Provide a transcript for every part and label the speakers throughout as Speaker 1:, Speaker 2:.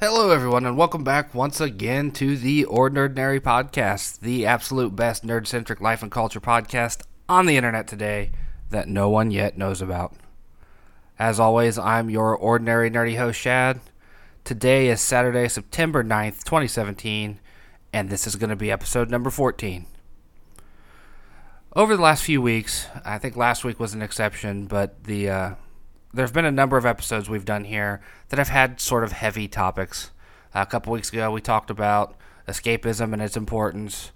Speaker 1: Hello, everyone, and welcome back once again to the OrNERDnary Podcast, the absolute best nerd centric life and culture podcast on the internet today that no one yet knows about. As always, I'm your ordinary nerdy host, Shad. Today is Saturday, September 9th, 2017, and this is going to be episode number 14. Over the last few weeks, I think last week was an exception, but the uh, there have been a number of episodes we've done here that have had sort of heavy topics. Uh, a couple weeks ago, we talked about escapism and its importance.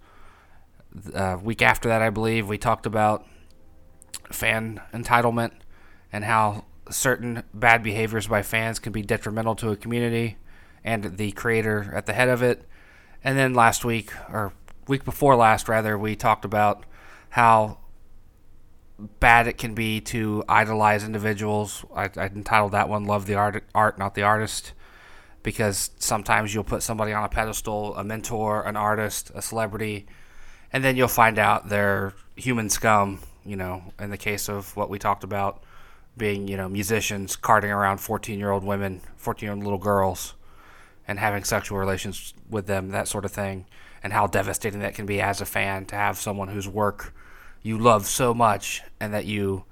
Speaker 1: Uh, week after that, I believe, we talked about fan entitlement and how certain bad behaviors by fans can be detrimental to a community and the creator at the head of it. And then last week, or week before last, rather, we talked about how bad it can be to idolize individuals. I, I entitled that one "Love the Art, Art, Not the Artist," because sometimes you'll put somebody on a pedestal, a mentor, an artist, a celebrity, and then you'll find out they're human scum. You know, in the case of what we talked about, being you know musicians carting around fourteen-year-old women, fourteen-year-old little girls, and having sexual relations with them, that sort of thing, and how devastating that can be as a fan to have someone whose work you love so much and that you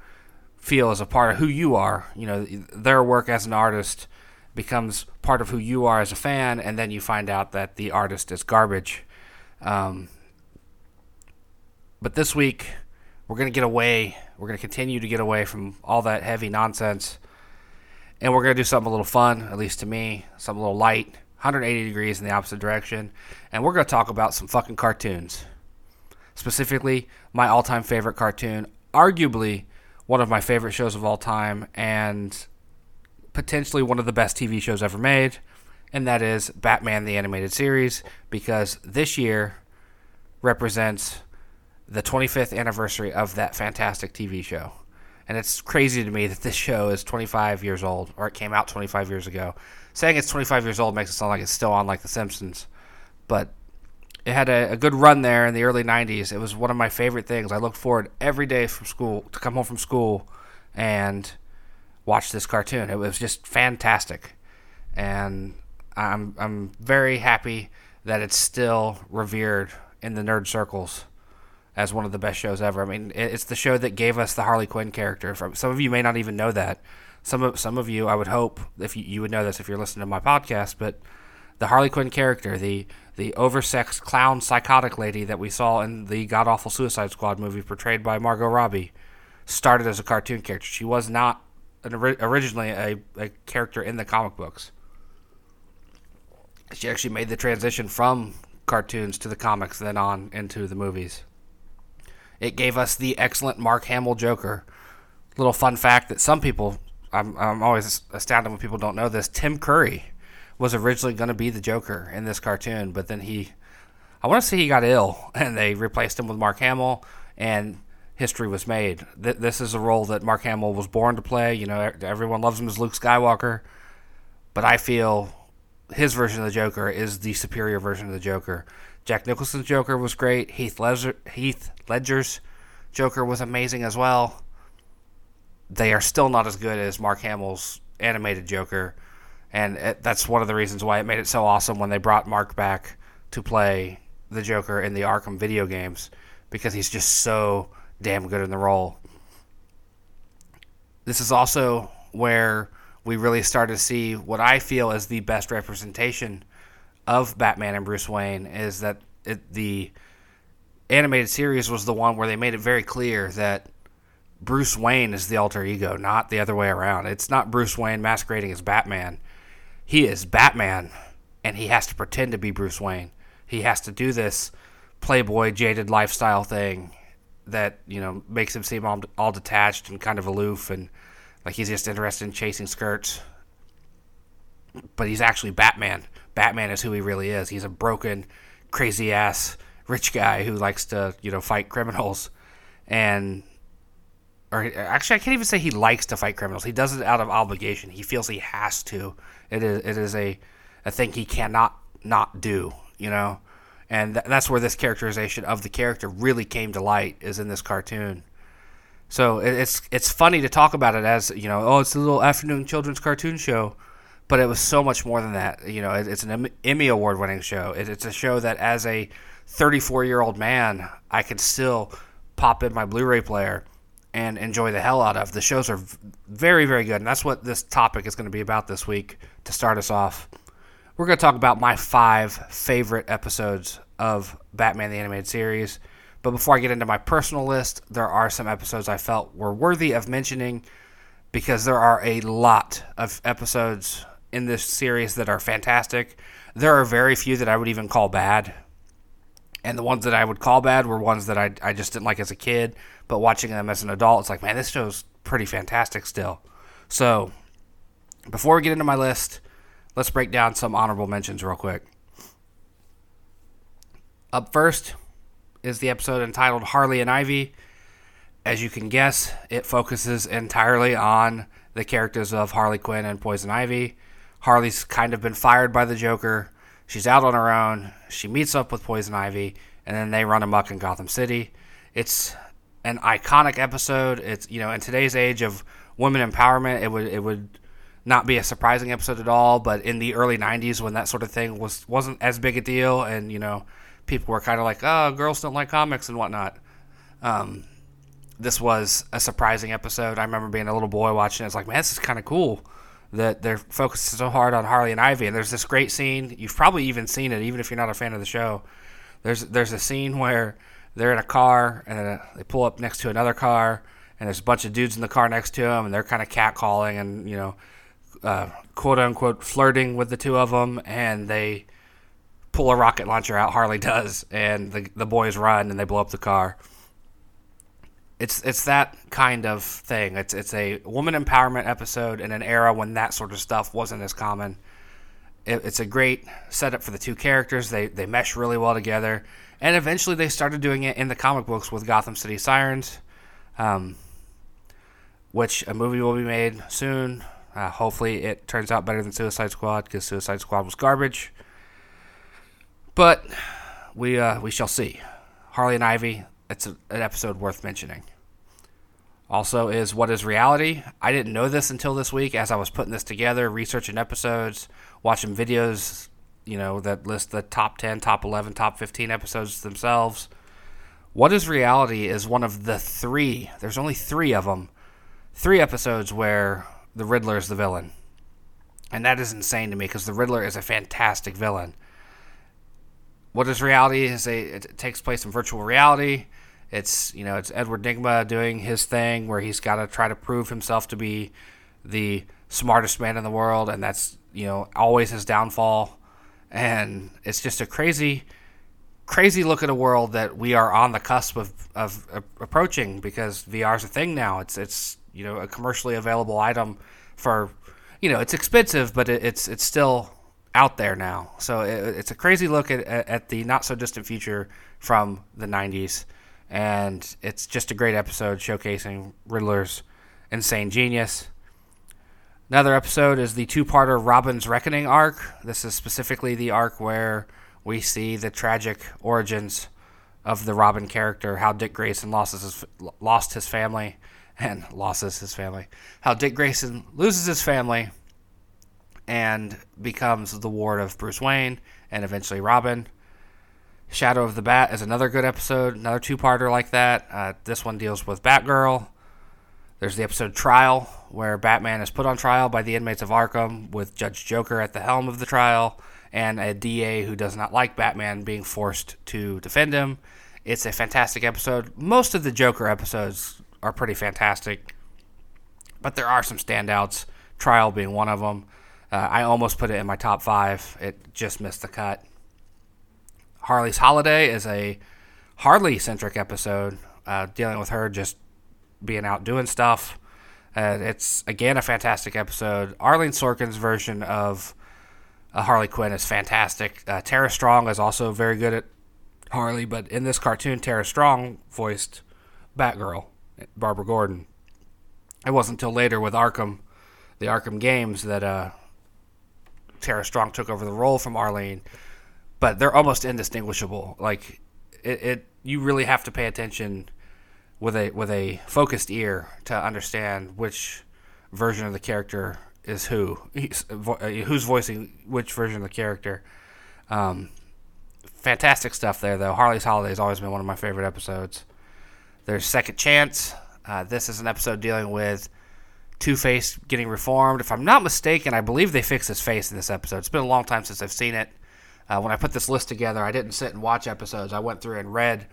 Speaker 1: feel as a part of who you are. You know, their work as an artist becomes part of who you are as a fan, and then you find out that the artist is garbage. Um, but this week, we're going to get away. We're going to continue to get away from all that heavy nonsense. And we're going to do something a little fun, at least to me, something a little light, 180 degrees in the opposite direction. And we're going to talk about some fucking cartoons specifically my all time favorite cartoon, arguably one of my favorite shows of all time, and potentially one of the best TV shows ever made, and that is Batman the Animated Series, because this year represents the 25th anniversary of that fantastic TV show. And it's crazy to me that this show is 25 years old, or it came out 25 years ago. Saying it's 25 years old makes it sound like it's still on like The Simpsons. But it had a, a, good run there in the early 90s. It was one of my favorite things. I looked forward every day from school to come home from school and watch this cartoon. It was just fantastic. And I'm I'm very happy that it's still revered in the nerd circles as one of the best shows ever. I mean, it's the show that gave us the Harley Quinn character. Some of you may not even know that. Some of some of you, I would hope, if you, you would know this if you're listening to my podcast, but the Harley Quinn character, the the oversexed clown psychotic lady that we saw in the god awful Suicide Squad movie portrayed by Margot Robbie, started as a cartoon character. She was not an, originally a, a character in the comic books. She actually made the transition from cartoons to the comics, then on into the movies. It gave us the excellent Mark Hamill Joker. Little fun fact that some people, I'm, I'm always astounded when people don't know this. Tim Curry was originally going to be the Joker in this cartoon, but then he, I want to say he got ill, and they replaced him with Mark Hamill, and history was made. Th- this is a role that Mark Hamill was born to play. You know, everyone loves him as Luke Skywalker, but I feel his version of the Joker is the superior version of the Joker. Jack Nicholson's Joker was great. Heath, Ledger, Heath Ledger's Joker was amazing as well. They are still not as good as Mark Hamill's animated Joker and it, that's one of the reasons why it made it so awesome when they brought Mark back to play the Joker in the Arkham video games because he's just so damn good in the role. This is also where we really start to see what I feel is the best representation of Batman and Bruce Wayne is that it, the animated series was the one where they made it very clear that Bruce Wayne is the alter ego, not the other way around. It's not Bruce Wayne masquerading as Batman he is Batman and he has to pretend to be Bruce Wayne. He has to do this playboy jaded lifestyle thing that, you know, makes him seem all, all detached and kind of aloof and like he's just interested in chasing skirts. But he's actually Batman. Batman is who he really is. He's a broken, crazy ass rich guy who likes to, you know, fight criminals and or actually I can't even say he likes to fight criminals. He does it out of obligation. He feels he has to. It is it is a a thing he cannot not do, you know. And th- that's where this characterization of the character really came to light is in this cartoon. So it, it's it's funny to talk about it as, you know, oh, it's a little afternoon children's cartoon show, but it was so much more than that. You know, it, it's an Emmy award winning show. It, it's a show that as a 34 year old man, I can still pop in my Blu-ray player and enjoy the hell out of. The shows are very, very good, and that's what this topic is going to be about this week. To start us off, we're going to talk about my five favorite episodes of Batman the Animated Series. But before I get into my personal list, there are some episodes I felt were worthy of mentioning because there are a lot of episodes in this series that are fantastic. There are very few that I would even call bad. And the ones that I would call bad were ones that I, I just didn't like as a kid. But watching them as an adult, it's like, man, this show's pretty fantastic still. So, before we get into my list, let's break down some honorable mentions real quick. Up first is the episode entitled Harley and Ivy. As you can guess, it focuses entirely on the characters of Harley Quinn and Poison Ivy. Harley's kind of been fired by the Joker. She's out on her own. She meets up with Poison Ivy, and then they run amok in Gotham City. It's an iconic episode. It's you know in today's age of women empowerment, it would it would not be a surprising episode at all. But in the early '90s, when that sort of thing was wasn't as big a deal, and you know people were kind of like, oh, girls don't like comics and whatnot. Um, this was a surprising episode. I remember being a little boy watching it. It's like, man, this is kind of cool that they're focused so hard on Harley and Ivy. And there's this great scene. You've probably even seen it, even if you're not a fan of the show. There's there's a scene where they're in a car and they pull up next to another car, and there's a bunch of dudes in the car next to them, and they're kind of catcalling and you know, uh, quote unquote flirting with the two of them, and they pull a rocket launcher out. Harley does, and the the boys run and they blow up the car. It's it's that kind of thing. It's it's a woman empowerment episode in an era when that sort of stuff wasn't as common. It, it's a great setup for the two characters. They they mesh really well together, and eventually they started doing it in the comic books with Gotham City Sirens, um, which a movie will be made soon. Uh, hopefully, it turns out better than Suicide Squad because Suicide Squad was garbage. But we uh, we shall see. Harley and Ivy. It's a, an episode worth mentioning. Also, is what is reality? I didn't know this until this week as I was putting this together, researching episodes, watching videos, you know, that list the top 10, top 11, top 15 episodes themselves. What is reality is one of the three, there's only three of them, three episodes where the Riddler is the villain. And that is insane to me because the Riddler is a fantastic villain. What is reality is a it takes place in virtual reality. It's you know it's Edward Nygma doing his thing where he's got to try to prove himself to be the smartest man in the world, and that's you know always his downfall. And it's just a crazy, crazy look at a world that we are on the cusp of, of, approaching because VR is a thing now. It's it's you know a commercially available item for you know it's expensive, but it, it's it's still out there now. So it, it's a crazy look at, at the not so distant future from the 90s. And it's just a great episode showcasing Riddler's insane genius. Another episode is the two parter Robin's Reckoning arc. This is specifically the arc where we see the tragic origins of the Robin character, how Dick Grayson lost his, lost his family and loses his family. How Dick Grayson loses his family and becomes the ward of Bruce Wayne and eventually Robin. Shadow of the Bat is another good episode, another two parter like that. Uh, this one deals with Batgirl. There's the episode Trial, where Batman is put on trial by the inmates of Arkham with Judge Joker at the helm of the trial and a DA who does not like Batman being forced to defend him. It's a fantastic episode. Most of the Joker episodes are pretty fantastic, but there are some standouts, Trial being one of them. Uh, I almost put it in my top five. It just missed the cut. Harley's Holiday is a Harley centric episode, uh, dealing with her just being out doing stuff. Uh, it's again a fantastic episode. Arlene Sorkin's version of uh, Harley Quinn is fantastic. Uh, Tara Strong is also very good at Harley, but in this cartoon, Tara Strong voiced Batgirl, Barbara Gordon. It wasn't until later with Arkham, the Arkham games, that uh, Tara Strong took over the role from Arlene, but they're almost indistinguishable. Like it, it you really have to pay attention with a with a focused ear to understand which version of the character is who, uh, who's voicing which version of the character. Um, fantastic stuff there, though. Harley's Holiday has always been one of my favorite episodes. There's Second Chance. Uh, this is an episode dealing with Two Face getting reformed. If I'm not mistaken, I believe they fixed his face in this episode. It's been a long time since I've seen it. Uh, when I put this list together, I didn't sit and watch episodes. I went through and read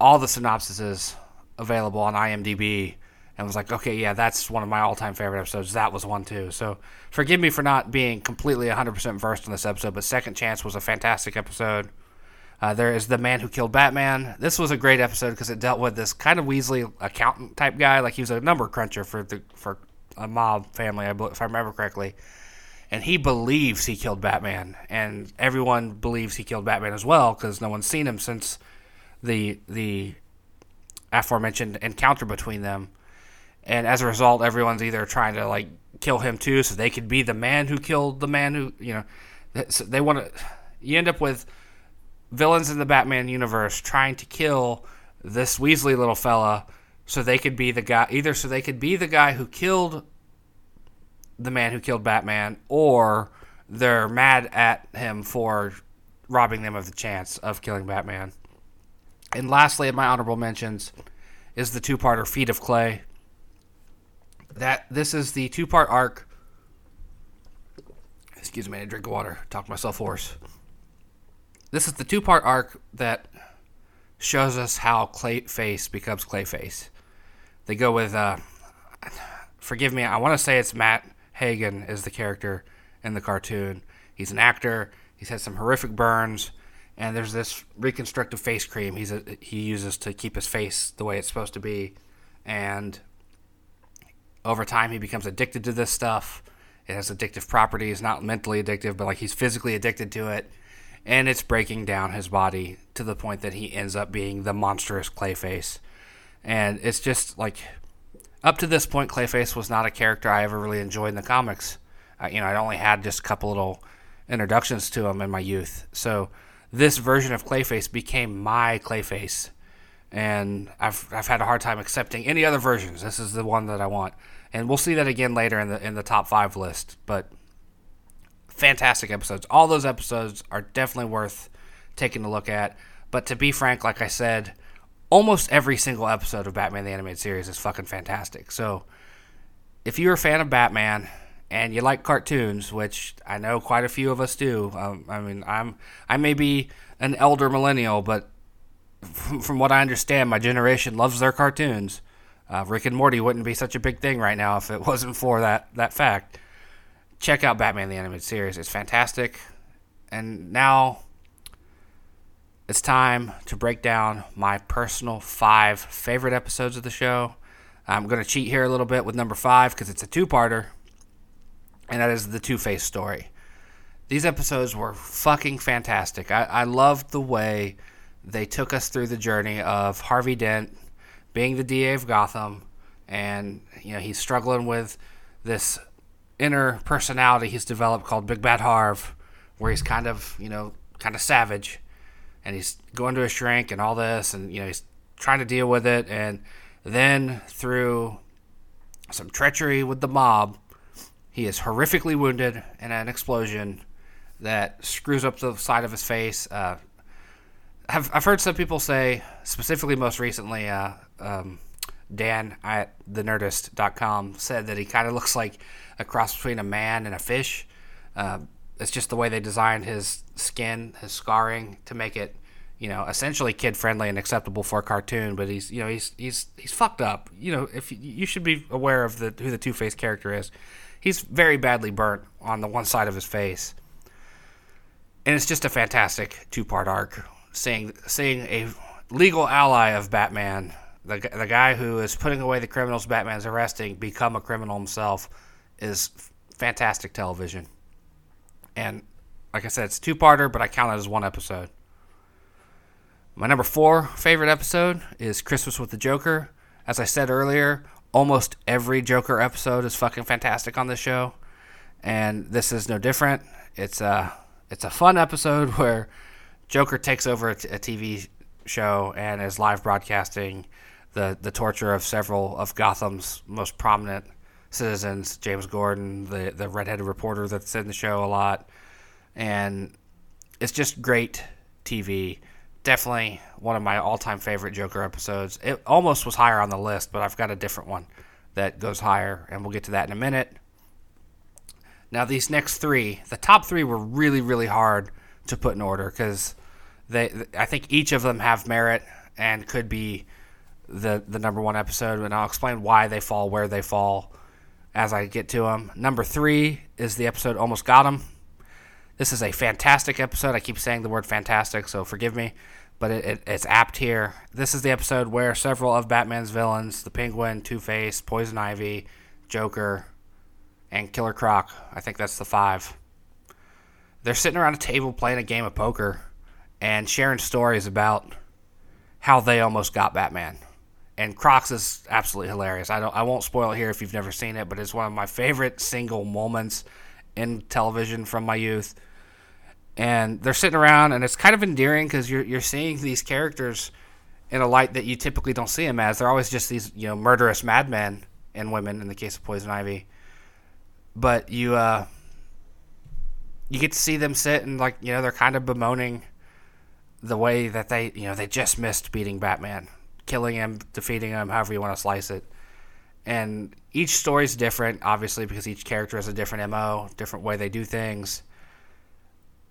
Speaker 1: all the synopsises available on IMDb and was like, okay, yeah, that's one of my all time favorite episodes. That was one too. So forgive me for not being completely 100% versed in this episode, but Second Chance was a fantastic episode. Uh, there is The Man Who Killed Batman. This was a great episode because it dealt with this kind of Weasley accountant type guy. Like he was a number cruncher for the for a mob family, if I remember correctly. And he believes he killed Batman, and everyone believes he killed Batman as well because no one's seen him since the the aforementioned encounter between them and as a result, everyone's either trying to like kill him too, so they could be the man who killed the man who you know. So They want to. You end up with villains in the Batman universe trying to kill this Weasley little fella, so they could be the guy. Either so they could be the guy who killed the man who killed Batman, or they're mad at him for robbing them of the chance of killing Batman. And lastly, my honorable mentions, is the two-parter Feet of Clay that this is the two part arc. Excuse me, I drink water. Talk myself hoarse. This is the two part arc that shows us how Clayface becomes Clayface. They go with, uh, forgive me, I want to say it's Matt Hagen is the character in the cartoon. He's an actor. He's had some horrific burns, and there's this reconstructive face cream he's a, he uses to keep his face the way it's supposed to be. And over time he becomes addicted to this stuff. It has addictive properties, not mentally addictive, but like he's physically addicted to it. And it's breaking down his body to the point that he ends up being the monstrous Clayface. And it's just like, up to this point, Clayface was not a character I ever really enjoyed in the comics. Uh, you know, I'd only had just a couple little introductions to him in my youth. So this version of Clayface became my Clayface. And I've, I've had a hard time accepting any other versions. This is the one that I want and we'll see that again later in the in the top five list. But fantastic episodes. All those episodes are definitely worth taking a look at. But to be frank, like I said, almost every single episode of Batman the Animated Series is fucking fantastic. So if you're a fan of Batman and you like cartoons, which I know quite a few of us do, um, I mean, I'm I may be an elder millennial, but from, from what I understand, my generation loves their cartoons. Uh, Rick and Morty wouldn't be such a big thing right now if it wasn't for that that fact. Check out Batman the Animated Series; it's fantastic. And now it's time to break down my personal five favorite episodes of the show. I'm going to cheat here a little bit with number five because it's a two-parter, and that is the Two Face story. These episodes were fucking fantastic. I, I loved the way they took us through the journey of Harvey Dent being the DA of Gotham, and you know he's struggling with this inner personality he's developed called Big Bad Harv, where he's kind of you know kind of savage, and he's going to a shrink and all this, and you know he's trying to deal with it, and then through some treachery with the mob, he is horrifically wounded in an explosion that screws up the side of his face. Uh, I've, I've heard some people say, specifically most recently, uh, um, Dan at thenerdist.com said that he kind of looks like a cross between a man and a fish. Uh, it's just the way they designed his skin, his scarring, to make it, you know, essentially kid friendly and acceptable for a cartoon. But he's, you know, he's he's he's fucked up. You know, if you should be aware of the who the Two Face character is. He's very badly burnt on the one side of his face, and it's just a fantastic two part arc. Seeing seeing a legal ally of Batman the, the guy who is putting away the criminals Batman's arresting become a criminal himself is fantastic television. And like I said, it's two parter, but I count it as one episode. My number four favorite episode is Christmas with the Joker. As I said earlier, almost every Joker episode is fucking fantastic on this show, and this is no different. It's a it's a fun episode where Joker takes over a, t- a TV show and is live broadcasting the the torture of several of Gotham's most prominent citizens, James Gordon, the the redheaded reporter that's in the show a lot, and it's just great TV. Definitely one of my all-time favorite Joker episodes. It almost was higher on the list, but I've got a different one that goes higher, and we'll get to that in a minute. Now, these next three, the top three were really, really hard to put in order because they, I think each of them have merit and could be the the number one episode, and I'll explain why they fall where they fall as I get to them. Number three is the episode Almost Got Him. This is a fantastic episode. I keep saying the word fantastic, so forgive me, but it, it, it's apt here. This is the episode where several of Batman's villains, the Penguin, Two Face, Poison Ivy, Joker, and Killer Croc, I think that's the five, they're sitting around a table playing a game of poker and sharing stories about how they almost got Batman and Crocs is absolutely hilarious. I don't I won't spoil it here if you've never seen it, but it's one of my favorite single moments in television from my youth. And they're sitting around, and it's kind of endearing because you're you're seeing these characters in a light that you typically don't see them as. They're always just these you know murderous madmen and women in the case of Poison Ivy. But you uh, you get to see them sit and like you know they're kind of bemoaning the way that they you know they just missed beating Batman killing him, defeating him, however you want to slice it. And each story is different, obviously, because each character has a different MO, different way they do things.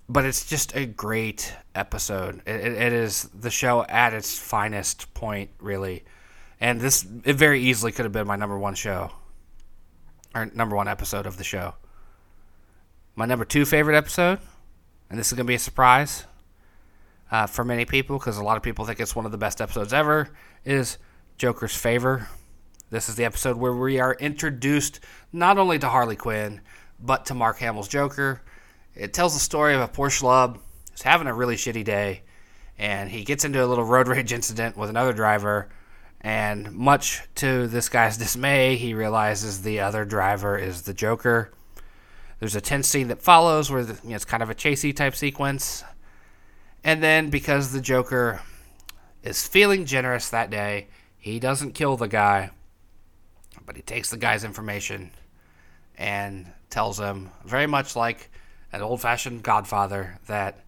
Speaker 1: But it's just a great episode. It, it, is the show at its finest point, really. And this, it very easily could have been my number one show, or number one episode of the show. My number two favorite episode, and this is going to be a surprise, uh, for many people because a lot of people think it's one of the best episodes ever, is Joker's Favor. This is the episode where we are introduced not only to Harley Quinn, but to Mark Hamill's Joker. It tells the story of a poor schlub who's having a really shitty day, and he gets into a little road rage incident with another driver. And much to this guy's dismay, he realizes the other driver is the Joker. There's a tense scene that follows where the, you know, it's kind of a chasey type sequence. And then because the Joker is feeling generous that day, he doesn't kill the guy, but he takes the guy's information and tells him, very much like an old fashioned godfather, that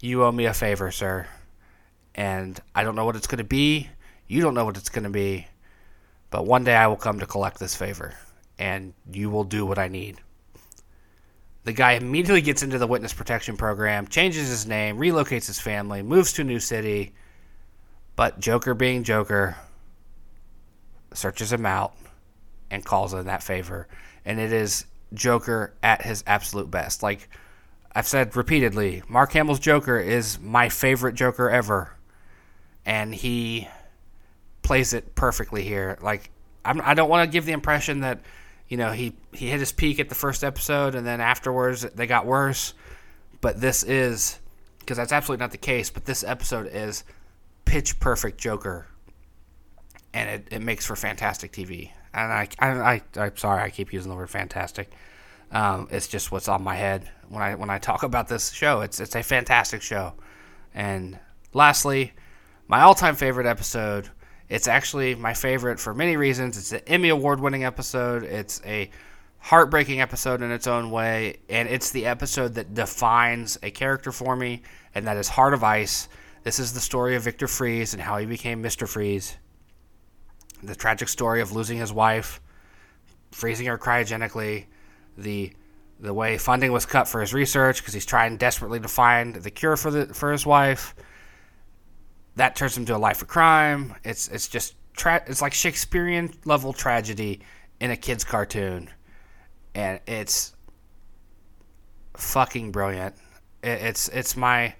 Speaker 1: you owe me a favor, sir. And I don't know what it's going to be. You don't know what it's going to be. But one day I will come to collect this favor, and you will do what I need. The guy immediately gets into the witness protection program, changes his name, relocates his family, moves to a new city. But Joker, being Joker, searches him out and calls in that favor. And it is Joker at his absolute best. Like I've said repeatedly, Mark Hamill's Joker is my favorite Joker ever. And he plays it perfectly here. Like I'm, I do not want to give the impression that you know, he, he hit his peak at the first episode, and then afterwards they got worse. But this is, because that's absolutely not the case, but this episode is pitch perfect Joker. And it, it makes for fantastic TV. And I, I, I, am sorry, I keep using the word fantastic. Um, it's just what's on my head when I when I talk about this show. It's it's a fantastic show. And lastly, my all-time favorite episode it's actually my favorite for many reasons. It's an Emmy Award winning episode. It's a heartbreaking episode in its own way, and it's the episode that defines a character for me, and that is Heart of Ice. This is the story of Victor Fries and how he became Mr. Freeze. The tragic story of losing his wife, freezing her cryogenically, the the way funding was cut for his research because he's trying desperately to find the cure for the for his wife that turns him to a life of crime. It's it's just tra- it's like Shakespearean level tragedy in a kids cartoon, and it's fucking brilliant. It, it's it's my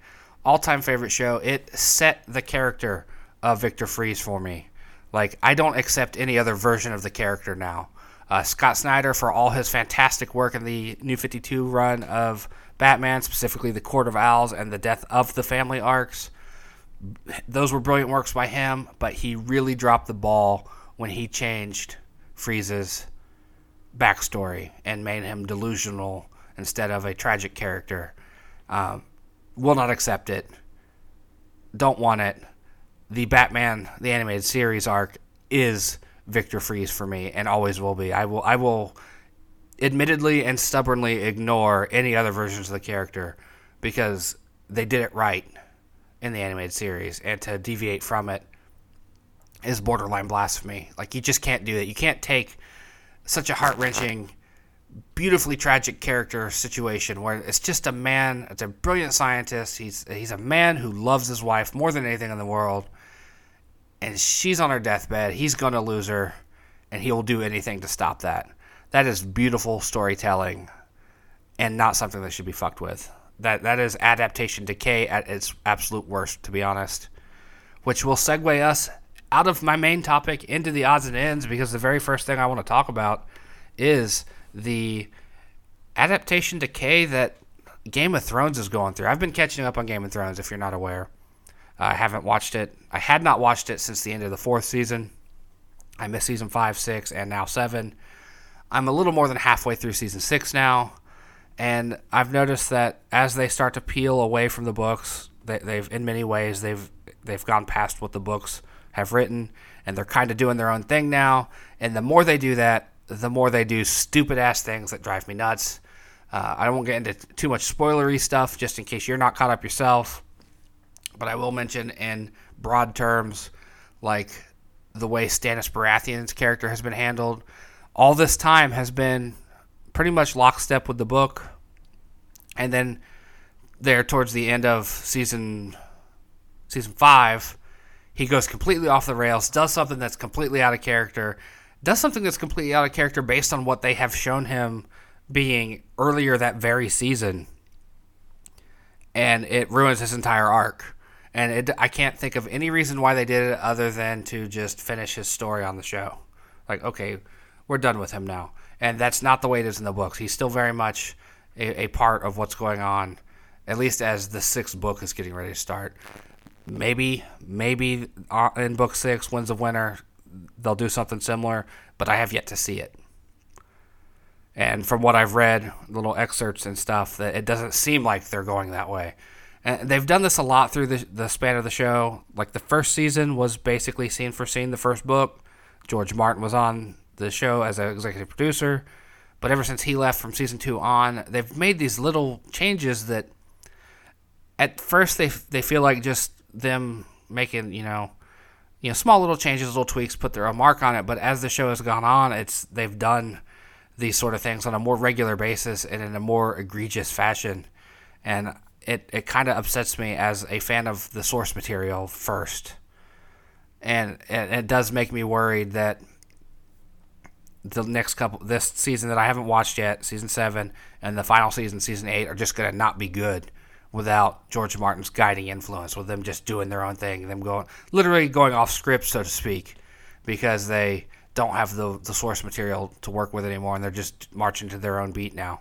Speaker 1: all time favorite show. It set the character of Victor Fries for me. Like I don't accept any other version of the character now. Uh, Scott Snyder for all his fantastic work in the New 52 run of Batman, specifically the Court of Owls and the Death of the Family arcs those were brilliant works by him, but he really dropped the ball when he changed Freeze's backstory and made him delusional instead of a tragic character. Um, will not accept it. Don't want it. The Batman, the animated series arc, is Victor Fries for me, and always will be. I will I will admittedly and stubbornly ignore any other versions of the character because they did it right in the animated series, and to deviate from it is borderline blasphemy. Like you just can't do that. You can't take such a heart wrenching, beautifully tragic character situation where it's just a man. It's a brilliant scientist. He's he's a man who loves his wife more than anything in the world, and she's on her deathbed. He's gonna lose her, and he will do anything to stop that. That is beautiful storytelling, and not something that should be fucked with. That that is adaptation decay at its absolute worst, to be honest. Which will segue us out of my main topic into the odds and ends because the very first thing I want to talk about is the adaptation decay that Game of Thrones is going through. I've been catching up on Game of Thrones if you're not aware. I haven't watched it. I had not watched it since the end of the fourth season. I missed season five, six, and now seven. I'm a little more than halfway through season six now, and I've noticed that as they start to peel away from the books, they, they've in many ways they've they've gone past what the books have written, and they're kind of doing their own thing now. And the more they do that, the more they do stupid ass things that drive me nuts. Uh, I won't get into too much spoilery stuff just in case you're not caught up yourself. But I will mention in broad terms, like the way Stannis Baratheon's character has been handled. All this time has been pretty much lockstep with the book. And then there towards the end of season season five, he goes completely off the rails, does something that's completely out of character, does something that's completely out of character based on what they have shown him being earlier that very season, and it ruins his entire arc. And it, I can't think of any reason why they did it other than to just finish his story on the show. Like, okay, we're done with him now. And that's not the way it is in the books. He's still very much a, a part of what's going on, at least as the sixth book is getting ready to start maybe maybe uh, in book six, Winds of Winter, they'll do something similar, but I have yet to see it. And from what I've read, little excerpts and stuff, that it doesn't seem like they're going that way. And they've done this a lot through the, the span of the show. Like the first season was basically scene for scene the first book. George Martin was on the show as an executive producer. But ever since he left from season two on, they've made these little changes that at first they they feel like just them making you know you know small little changes, little tweaks, put their own mark on it. But as the show has gone on, it's they've done these sort of things on a more regular basis and in a more egregious fashion, and it it kind of upsets me as a fan of the source material first, and it, it does make me worried that the next couple this season that I haven't watched yet, season seven, and the final season, season eight, are just gonna not be good without George Martin's guiding influence, with them just doing their own thing, them going literally going off script, so to speak, because they don't have the the source material to work with anymore, and they're just marching to their own beat now.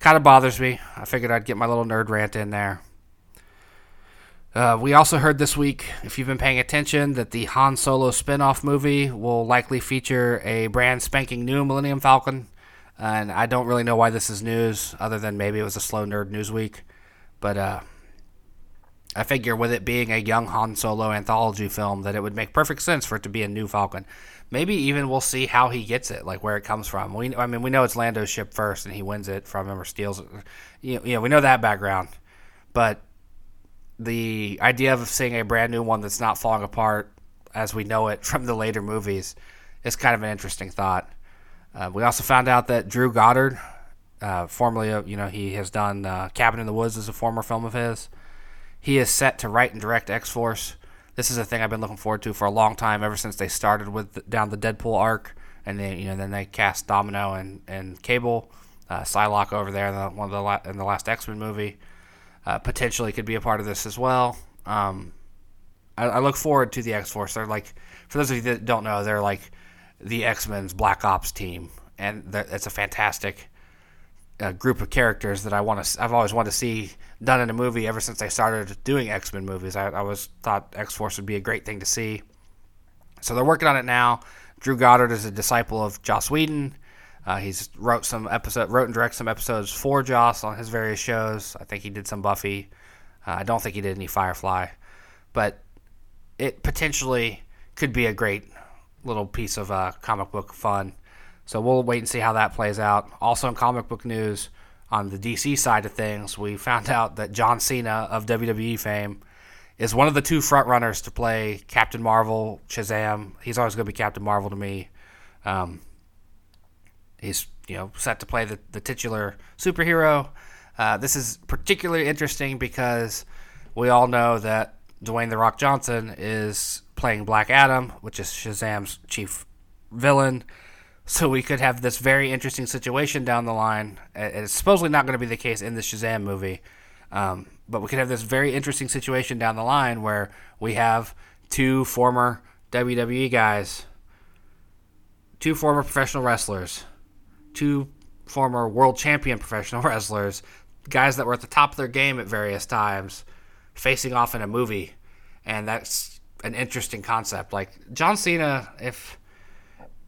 Speaker 1: Kind of bothers me. I figured I'd get my little nerd rant in there. Uh, we also heard this week, if you've been paying attention, that the Han Solo spin off movie will likely feature a brand spanking new Millennium Falcon. And I don't really know why this is news, other than maybe it was a slow nerd news week. But uh, I figure with it being a young Han Solo anthology film, that it would make perfect sense for it to be a new Falcon. Maybe even we'll see how he gets it, like where it comes from. We, I mean, we know it's Lando's ship first, and he wins it from him or steals it. You know, you know, we know that background, but the idea of seeing a brand new one that's not falling apart as we know it from the later movies is kind of an interesting thought. Uh, we also found out that Drew Goddard, uh, formerly, you know, he has done uh, Cabin in the Woods as a former film of his. He is set to write and direct X Force. This is a thing I've been looking forward to for a long time, ever since they started with the, down the Deadpool arc, and then you know then they cast Domino and and Cable, uh, Psylocke over there in the, one of the la- in the last X Men movie. Uh, potentially could be a part of this as well. Um, I, I look forward to the X Force. They're like, for those of you that don't know, they're like the X Men's Black Ops team, and it's a fantastic a group of characters that I want to. I've always wanted to see done in a movie ever since I started doing X Men movies. I, I was thought X Force would be a great thing to see. So they're working on it now. Drew Goddard is a disciple of Joss Whedon. Uh, he's wrote some episode, wrote and directed some episodes for Joss on his various shows. I think he did some Buffy. Uh, I don't think he did any Firefly, but it potentially could be a great little piece of uh, comic book fun. So we'll wait and see how that plays out. Also in comic book news, on the DC side of things, we found out that John Cena of WWE fame is one of the two frontrunners to play Captain Marvel, Shazam. He's always going to be Captain Marvel to me. Um, he's you know set to play the, the titular superhero. Uh, this is particularly interesting because we all know that Dwayne the Rock Johnson is playing Black Adam, which is Shazam's chief villain. So we could have this very interesting situation down the line. It's supposedly not going to be the case in the Shazam movie, um, but we could have this very interesting situation down the line where we have two former WWE guys, two former professional wrestlers, two former world champion professional wrestlers, guys that were at the top of their game at various times, facing off in a movie, and that's an interesting concept. Like John Cena, if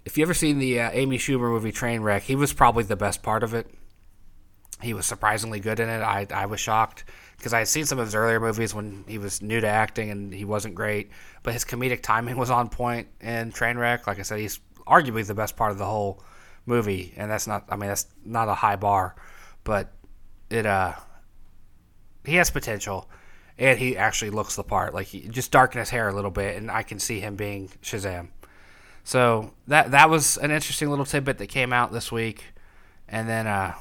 Speaker 1: if you ever seen the uh, Amy Schumer movie Trainwreck, he was probably the best part of it. He was surprisingly good in it. I I was shocked because I had seen some of his earlier movies when he was new to acting and he wasn't great, but his comedic timing was on point in Trainwreck. Like I said, he's arguably the best part of the whole movie, and that's not. I mean, that's not a high bar, but it uh he has potential and he actually looks the part like he just darken his hair a little bit and i can see him being shazam so that that was an interesting little tidbit that came out this week and then uh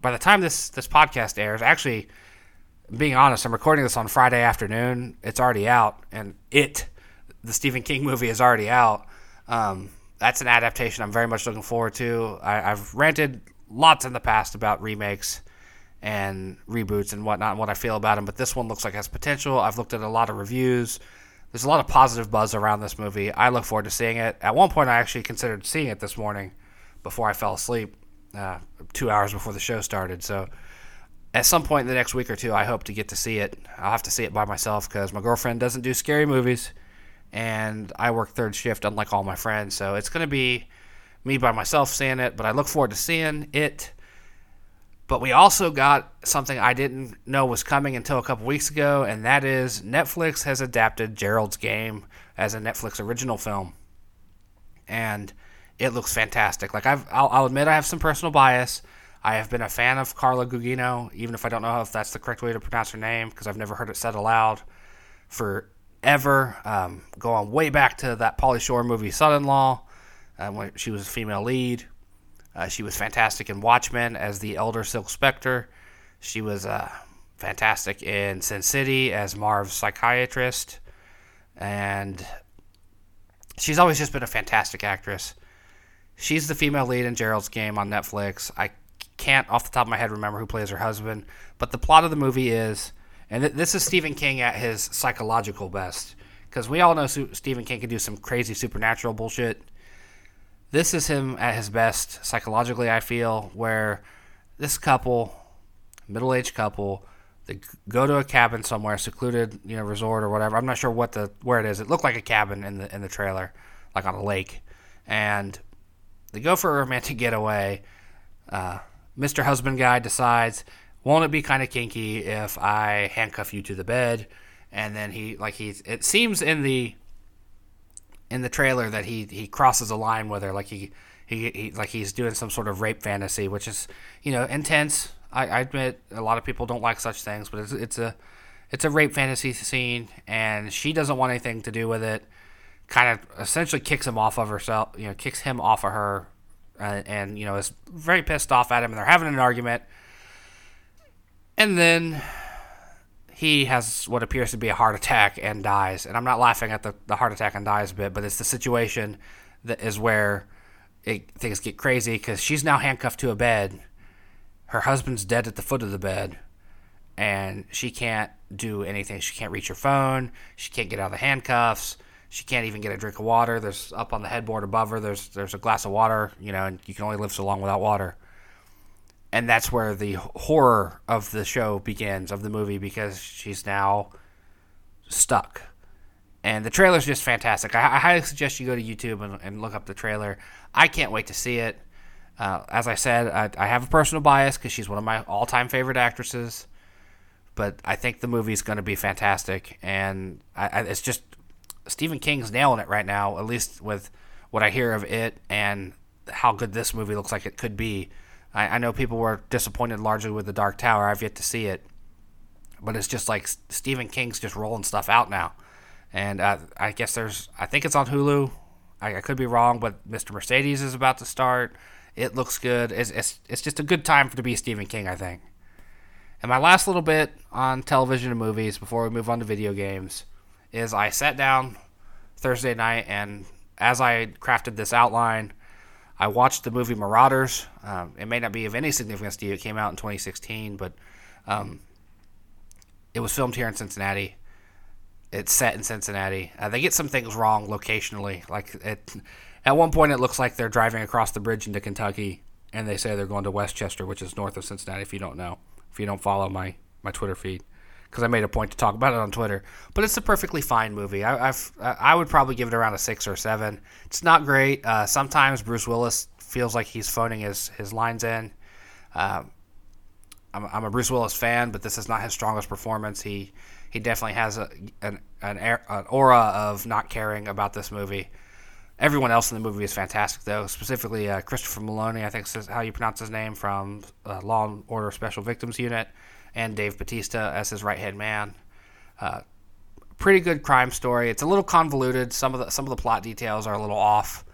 Speaker 1: by the time this this podcast airs actually being honest i'm recording this on friday afternoon it's already out and it the stephen king movie is already out um that's an adaptation i'm very much looking forward to I, i've ranted lots in the past about remakes and reboots and whatnot and what I feel about them. But this one looks like it has potential. I've looked at a lot of reviews. There's a lot of positive buzz around this movie. I look forward to seeing it. At one point, I actually considered seeing it this morning before I fell asleep, uh, two hours before the show started. So, at some point in the next week or two, I hope to get to see it. I'll have to see it by myself because my girlfriend doesn't do scary movies, and I work third shift, unlike all my friends. So, it's going to be me by myself seeing it, but I look forward to seeing it but we also got something I didn't know was coming until a couple weeks ago, and that is Netflix has adapted Gerald's Game as a Netflix original film, and it looks fantastic. Like I've, I'll, I'll admit I have some personal bias. I have been a fan of Carla Gugino, even if I don't know if that's the correct way to pronounce her name because I've never heard it said aloud forever. Um, going way back to that Pauly Shore movie, Son-in-Law, uh, when she was a female lead. Uh, she was fantastic in Watchmen as the Elder Silk Spectre. She was uh, fantastic in Sin City as Marv's psychiatrist. And she's always just been a fantastic actress. She's the female lead in Gerald's Game on Netflix. I can't, off the top of my head, remember who plays her husband. But the plot of the movie is, and th- this is Stephen King at his psychological best. Because we all know Su- Stephen King can do some crazy supernatural bullshit this is him at his best psychologically. I feel where this couple, middle-aged couple, they go to a cabin somewhere, secluded, you know, resort or whatever. I'm not sure what the where it is. It looked like a cabin in the in the trailer, like on a lake, and they go for a romantic getaway. Uh, Mr. Husband Guy decides, won't it be kind of kinky if I handcuff you to the bed? And then he like he's it seems in the in the trailer that he he crosses a line with her, like he, he he like he's doing some sort of rape fantasy, which is you know intense. I, I admit a lot of people don't like such things, but it's it's a it's a rape fantasy scene, and she doesn't want anything to do with it. Kind of essentially kicks him off of herself, you know, kicks him off of her, uh, and you know is very pissed off at him, and they're having an argument. And then he has what appears to be a heart attack and dies. And I'm not laughing at the, the heart attack and dies bit, but it's the situation that is where it, things get crazy because she's now handcuffed to a bed. Her husband's dead at the foot of the bed, and she can't do anything. She can't reach her phone. She can't get out of the handcuffs. She can't even get a drink of water. There's up on the headboard above her. There's there's a glass of water, you know, and you can only live so long without water and that's where the horror of the show begins of the movie because she's now stuck. And the trailer is just fantastic. I, I, highly suggest you go to youtube and, and, look up the trailer. I can't wait to see it. Uh, as i said I, I, have a personal bias because she's one of my all-time favorite actresses but i think the movie's going to be fantastic and I, it's just stephen king's nailing it right now at least with what I hear of it and how good this movie looks like it could be. I, I know people were disappointed largely with The Dark Tower. I've yet to see it, but it's just like Stephen King's just rolling stuff out now, and uh, I guess there's I think it's on Hulu. I, I, could be wrong, but Mr. Mercedes is about to start. It looks good. It's, it's, it's just a good time for to be Stephen King, I think. And my last little bit on television and movies before we move on to video games is I sat down Thursday night and as I crafted this outline, I watched the movie Marauders. Um, it may not be of any significance to you. It came out in 2016, but um, it was filmed here in Cincinnati. It's set in Cincinnati. Uh, they get some things wrong locationally. Like it, at one point, it looks like they're driving across the bridge into Kentucky, and they say they're going to Westchester, which is north of Cincinnati. If you don't know, if you don't follow my my Twitter feed, because I made a point to talk about it on Twitter. But it's a perfectly fine movie. I, have I would probably give it around a six or seven. It's not great. Uh, sometimes Bruce Willis feels like he's phoning his his lines in. Uh, I'm, I'm, a Bruce Willis fan, but this is not his strongest performance. He he definitely has a, an, an, an aura of not caring about this movie. Everyone else in the movie is fantastic, though. Specifically, uh, Christopher Meloni, I think is how you pronounce his name, from uh, Law and Order Special Victims Unit and Dave Batista as his right hand man. Uh, pretty good crime story. It's a little convoluted. Some of the some of the plot details are a little off,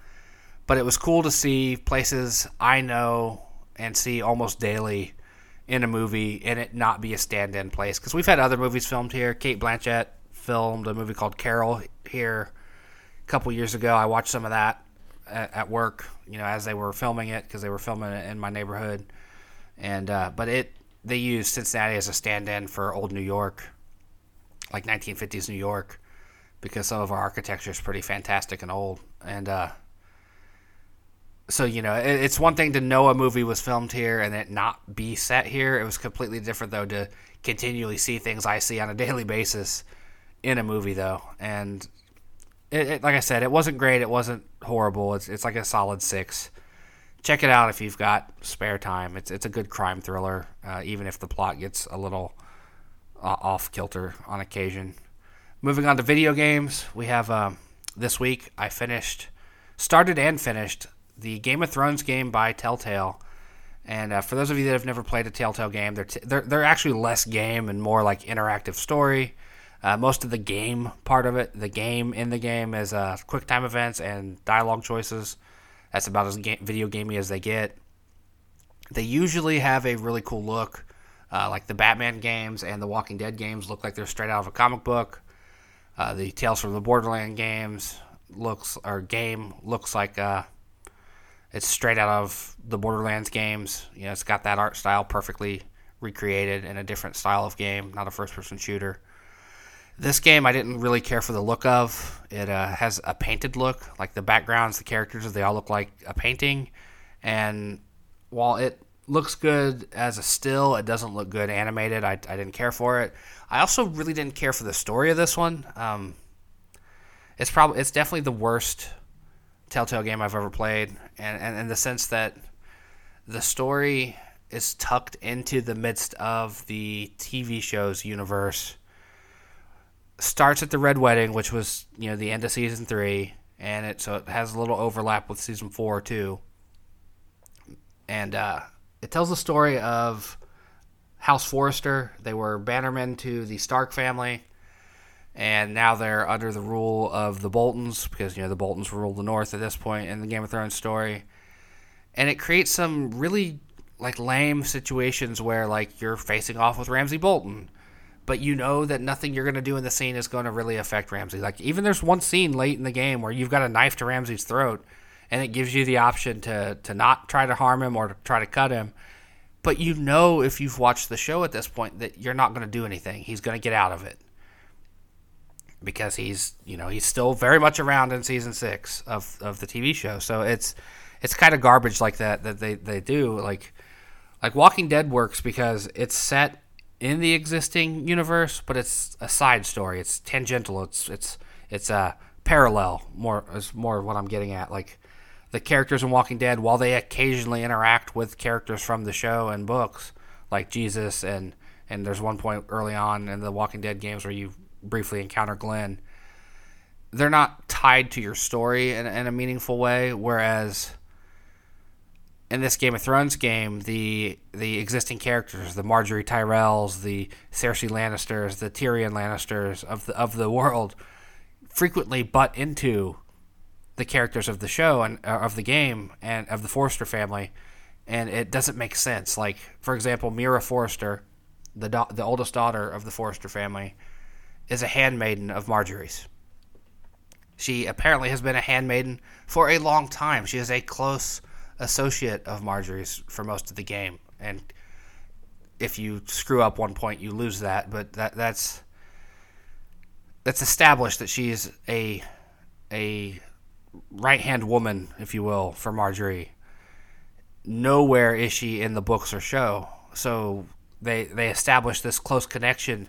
Speaker 1: but it was cool to see places I know and see almost daily in a movie and it not be a stand-in place. Because we've had other movies filmed here. Cate Blanchett filmed a movie called Carol here a couple years ago. I watched some of that at, at work, you know, as they were filming it because they were filming it in my neighborhood. And uh, but it they use Cincinnati as a stand-in for old New York, like 1950s New York, because some of our architecture is pretty fantastic and old. And uh, so you know, it, it's one thing to know a movie was filmed here and it not be set here. It was completely different though to continually see things I see on a daily basis in a movie though. And it, it, like I said, it wasn't great. It wasn't horrible. It's it's like a solid six check it out if you've got spare time. It's it's a good crime thriller, uh, even if the plot gets a little uh, off kilter on occasion. Moving on to video games, we have uh, this week I finished, started and finished the Game of Thrones game by Telltale. And uh, for those of you that have never played a Telltale game, they're, t- they're, they're actually less game and more like interactive story. Uh, most of the game part of it, the game in the game, is uh, quick time events and dialogue choices. That's about as ga- video gamey as they get. They usually have a really cool look. Uh, like the Batman games and the Walking Dead games look like they're straight out of a comic book. Uh, the Tales from the Borderland games looks or game looks like uh, it's straight out of the Borderlands games. You know, it's got that art style perfectly recreated in a different style of game, not a first-person shooter. This game I didn't really care for the look of. It uh, has a painted look, like the backgrounds, the characters, they all look like a painting. And while it looks good as a still, it doesn't look good animated. I, I didn't care for it. I also really didn't care for the story of this one. Um, it's probably it's definitely the worst Telltale game I've ever played, and, and in the sense that the story is tucked into the midst of the TV show's universe starts at the Red Wedding, which was you know the end of season three, and it so it has a little overlap with season four too. And uh, it tells the story of House Forrester. They were bannermen to the Stark family, and now they're under the rule of the Boltons because you know the Boltons rule the North at this point in the Game of Thrones story. And it creates some really like lame situations where like you're facing off with Ramsay Bolton but you know that nothing you're going to do in the scene is going to really affect Ramsay. Like even there's one scene late in the game where you've got a knife to Ramsay's throat and it gives you the option to to not try to harm him or to try to cut him. But you know if you've watched the show at this point that you're not going to do anything. He's going to get out of it. Because he's, you know, he's still very much around in season 6 of of the TV show. So it's it's kind of garbage like that that they they do like like Walking Dead works because it's set in the existing universe, but it's a side story. It's tangential. It's it's it's a parallel. More is more of what I'm getting at. Like the characters in Walking Dead, while they occasionally interact with characters from the show and books, like Jesus and and there's one point early on in the Walking Dead games where you briefly encounter Glenn. they're not tied to your story in, in a meaningful way. Whereas in this Game of Thrones game, the the existing characters, the Margaery Tyrells, the Cersei Lannisters, the Tyrion Lannisters of the of the world, frequently butt into the characters of the show and uh, of the game and of the Forrester family, and it doesn't make sense. Like for example, Mira Forrester, the do- the oldest daughter of the Forrester family, is a handmaiden of Margaery's. She apparently has been a handmaiden for a long time. She is a close associate of Margaery's for most of the game, and if you screw up one point, you lose that. But that that's that's established that she's a a right hand woman, if you will, for Margaery. Nowhere is she in the books or show, so they they establish this close connection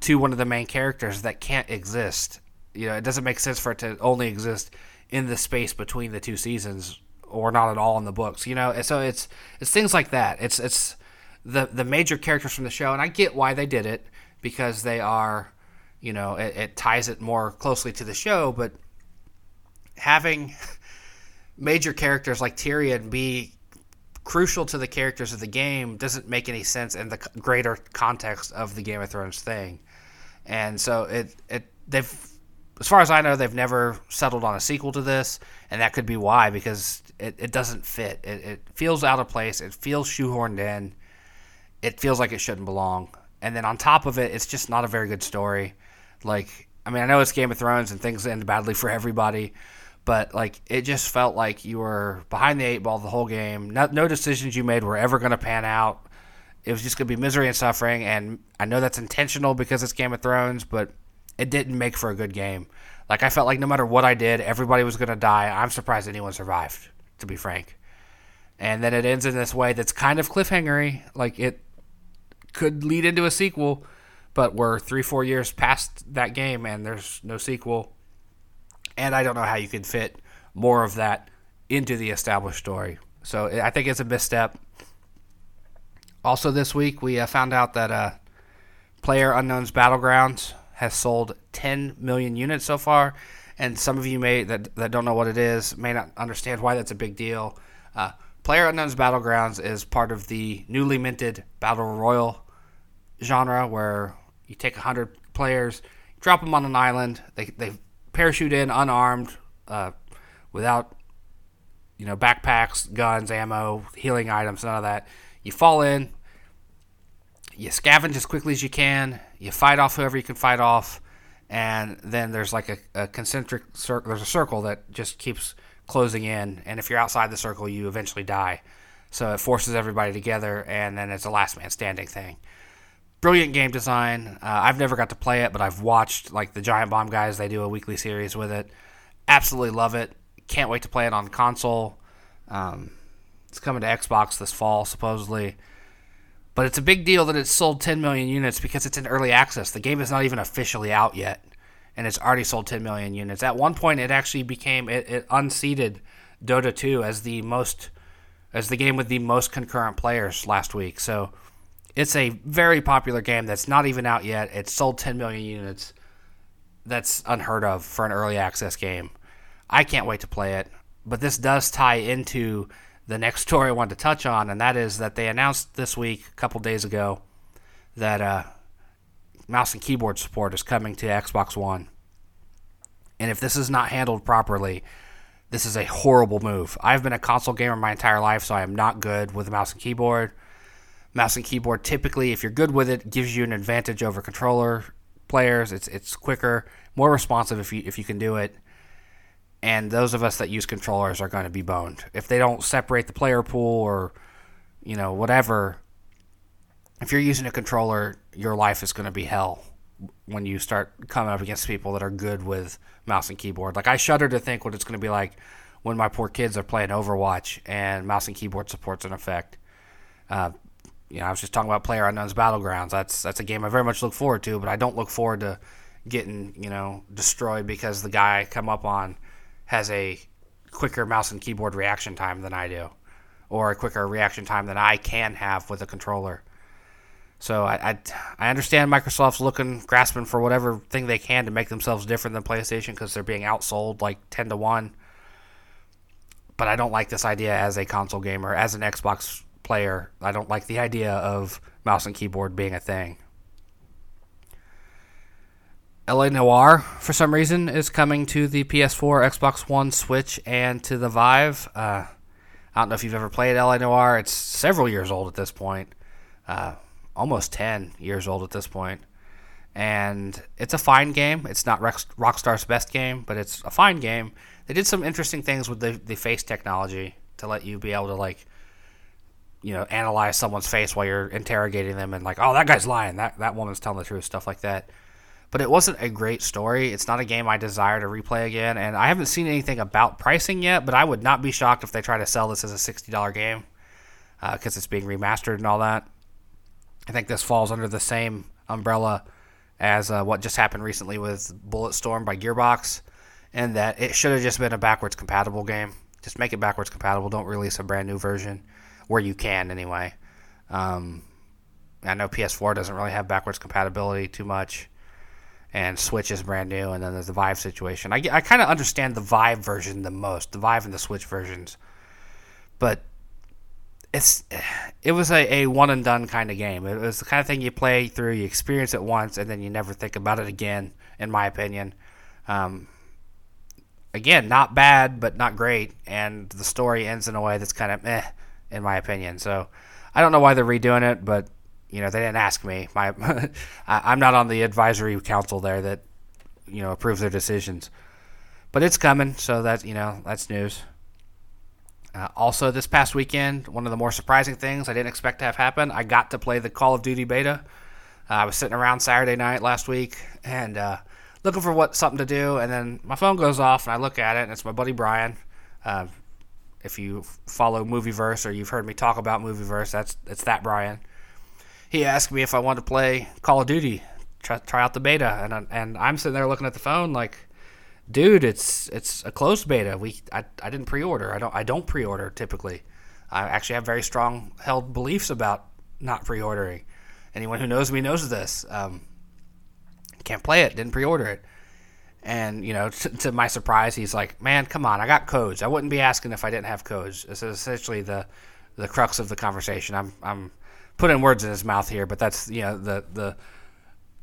Speaker 1: to one of the main characters that can't exist. You know, it doesn't make sense for it to only exist in the space between the two seasons or not at all in the books. You know, so it's it's things like that. It's it's the the major characters from the show, and I get why they did it because they are, you know, it, it ties it more closely to the show. But having major characters like Tyrion be crucial to the characters of the game doesn't make any sense in the greater context of the Game of Thrones thing. And so it it they've as far as I know, they've never settled on a sequel to this, and that could be why because it, it doesn't fit. It, it feels out of place. It feels shoehorned in. It feels like it shouldn't belong. And then on top of it, it's just not a very good story. Like, I mean, I know it's Game of Thrones and things end badly for everybody, but like, it just felt like you were behind the eight ball the whole game. No, no decisions you made were ever going to pan out. It was just going to be misery and suffering. And I know that's intentional because it's Game of Thrones, but it didn't make for a good game. Like I felt like no matter what I did, everybody was going to die. I'm surprised anyone survived, to be frank. And then it ends in this way that's kind of cliffhangery. Like it could lead into a sequel, but we're three, four years past that game, and there's no sequel. And I don't know how you could fit more of that into the established story. So I think it's a misstep. Also, this week we uh, found out that uh, Player Unknown's Battlegrounds has sold 10 million units so far. And some of you may that, that don't know what it is may not understand why that's a big deal. Uh, Player Unknown's Battlegrounds is part of the newly minted Battle Royale genre where you take 100 players, drop them on an island, they, they parachute in unarmed, uh, without you know backpacks, guns, ammo, healing items, none of that. You fall in, you scavenge as quickly as you can. You fight off whoever you can fight off, and then there's like a, a concentric circle. There's a circle that just keeps closing in, and if you're outside the circle, you eventually die. So it forces everybody together, and then it's a last man standing thing. Brilliant game design. Uh, I've never got to play it, but I've watched like the Giant Bomb guys. They do a weekly series with it. Absolutely love it. Can't wait to play it on console. Um, it's coming to Xbox this fall, supposedly. But it's a big deal that it's sold 10 million units because it's in early access. The game is not even officially out yet, and it's already sold 10 million units. At one point, it actually became it, it unseated Dota 2 as the most as the game with the most concurrent players last week. So it's a very popular game that's not even out yet. It's sold 10 million units. That's unheard of for an early access game. I can't wait to play it. But this does tie into the next story I wanted to touch on, and that is that they announced this week, a couple days ago, that uh, mouse and keyboard support is coming to Xbox One. And if this is not handled properly, this is a horrible move. I've been a console gamer my entire life, so I am not good with mouse and keyboard. Mouse and keyboard typically, if you're good with it, gives you an advantage over controller players. It's it's quicker, more responsive if you if you can do it and those of us that use controllers are going to be boned. If they don't separate the player pool or you know whatever if you're using a controller your life is going to be hell when you start coming up against people that are good with mouse and keyboard. Like i shudder to think what it's going to be like when my poor kids are playing overwatch and mouse and keyboard support's in effect. Uh, you know i was just talking about player unknown's battlegrounds. That's that's a game i very much look forward to but i don't look forward to getting you know destroyed because the guy I come up on has a quicker mouse and keyboard reaction time than I do, or a quicker reaction time than I can have with a controller. So I, I, I understand Microsoft's looking, grasping for whatever thing they can to make themselves different than PlayStation because they're being outsold like 10 to 1. But I don't like this idea as a console gamer, as an Xbox player. I don't like the idea of mouse and keyboard being a thing. LA Noire, for some reason, is coming to the PS4, Xbox One, Switch, and to the Vive. Uh, I don't know if you've ever played LA Noire. It's several years old at this point, uh, almost 10 years old at this point. And it's a fine game. It's not Rockstar's best game, but it's a fine game. They did some interesting things with the, the face technology to let you be able to, like, you know, analyze someone's face while you're interrogating them and, like, oh, that guy's lying. That, that woman's telling the truth, stuff like that but it wasn't a great story. It's not a game I desire to replay again, and I haven't seen anything about pricing yet. But I would not be shocked if they try to sell this as a sixty dollar game because uh, it's being remastered and all that. I think this falls under the same umbrella as uh, what just happened recently with Bulletstorm by Gearbox, and that it should have just been a backwards compatible game. Just make it backwards compatible. Don't release a brand new version where you can anyway. Um, I know PS4 doesn't really have backwards compatibility too much and Switch is brand new, and then there's the Vive situation. I, I kind of understand the Vive version the most, the Vive and the Switch versions, but it's it was a, a one and done kind of game. It was the kind of thing you play through, you experience it once, and then you never think about it again. In my opinion, um, again, not bad, but not great, and the story ends in a way that's kind of eh, in my opinion. So I don't know why they're redoing it, but you know, they didn't ask me. My, I'm not on the advisory council there that, you know, approves their decisions. But it's coming, so that you know that's news. Uh, also, this past weekend, one of the more surprising things I didn't expect to have happen, I got to play the Call of Duty beta. Uh, I was sitting around Saturday night last week and uh, looking for what something to do, and then my phone goes off, and I look at it, and it's my buddy Brian. Uh, if you follow Movieverse or you've heard me talk about Movieverse, that's it's that Brian he asked me if I wanted to play Call of Duty, try, try out the beta, and and I'm sitting there looking at the phone like, dude, it's it's a closed beta. We I, I didn't pre-order. I don't I don't pre-order typically. I actually have very strong held beliefs about not pre-ordering. Anyone who knows me knows this. Um, can't play it. Didn't pre-order it. And you know, t- to my surprise, he's like, "Man, come on! I got codes. I wouldn't be asking if I didn't have codes." This is essentially the the crux of the conversation. I'm I'm putting words in his mouth here, but that's you know the the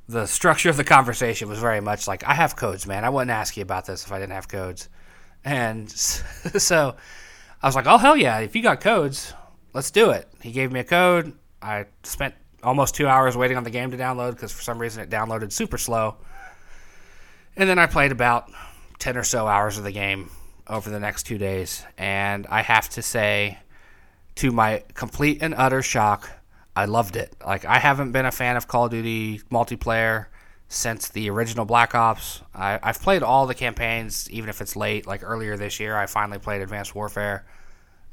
Speaker 1: the structure of the conversation was very much like I have codes, man. I wouldn't ask you about this if I didn't have codes. And so I was like, "Oh hell yeah! If you got codes, let's do it." He gave me a code. I spent almost two hours waiting on the game to download because for some reason it downloaded super slow. And then I played about ten or so hours of the game over the next two days, and I have to say, to my complete and utter shock, I loved it. Like I haven't been a fan of Call of Duty multiplayer since the original Black Ops. I, have played all the campaigns, even if it's late. Like earlier this year, I finally played Advanced Warfare,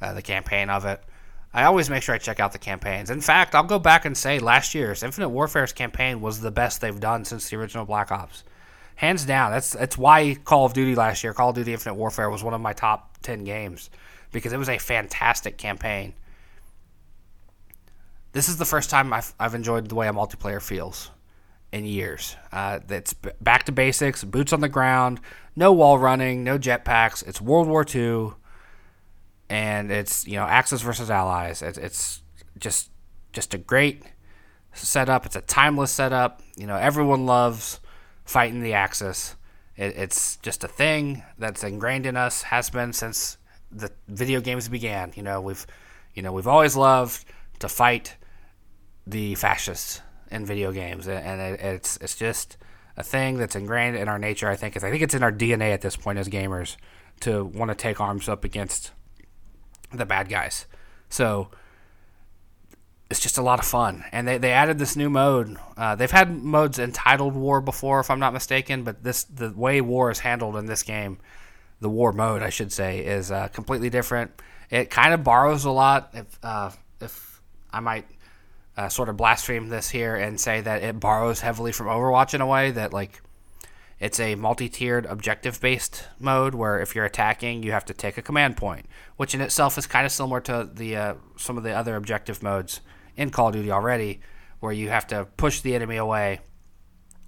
Speaker 1: uh, the campaign of it. I always make sure I check out the campaigns. In fact, I'll go back and say last year's Infinite Warfare's campaign was the best they've done since the original Black Ops. Hands down. That's that's why Call of Duty last year, Call of Duty Infinite Warfare was one of my top 10 games because it was a fantastic campaign this is the first time I've, I've enjoyed the way a multiplayer feels in years. Uh, it's back to basics, boots on the ground, no wall running, no jetpacks. It's World War II, and it's you know Axis versus Allies. It's, it's just just a great setup. It's a timeless setup. You know everyone loves fighting the Axis. It, it's just a thing that's ingrained in us. Has been since the video games began. You know we've you know we've always loved to fight the fascists in video games, and it, it's it's just a thing that's ingrained in our nature. I think I think it's in our DNA at this point as gamers to want to take arms up against the bad guys. So it's just a lot of fun, and they, they added this new mode. Uh, they've had modes entitled War before, if I'm not mistaken, but this the way war is handled in this game, the war mode, I should say, is uh, completely different. It kind of borrows a lot. If uh, if I might uh, sort of blaspheme this here and say that it borrows heavily from Overwatch in a way that like it's a multi-tiered objective-based mode where if you're attacking, you have to take a command point, which in itself is kind of similar to the uh, some of the other objective modes in Call of Duty already, where you have to push the enemy away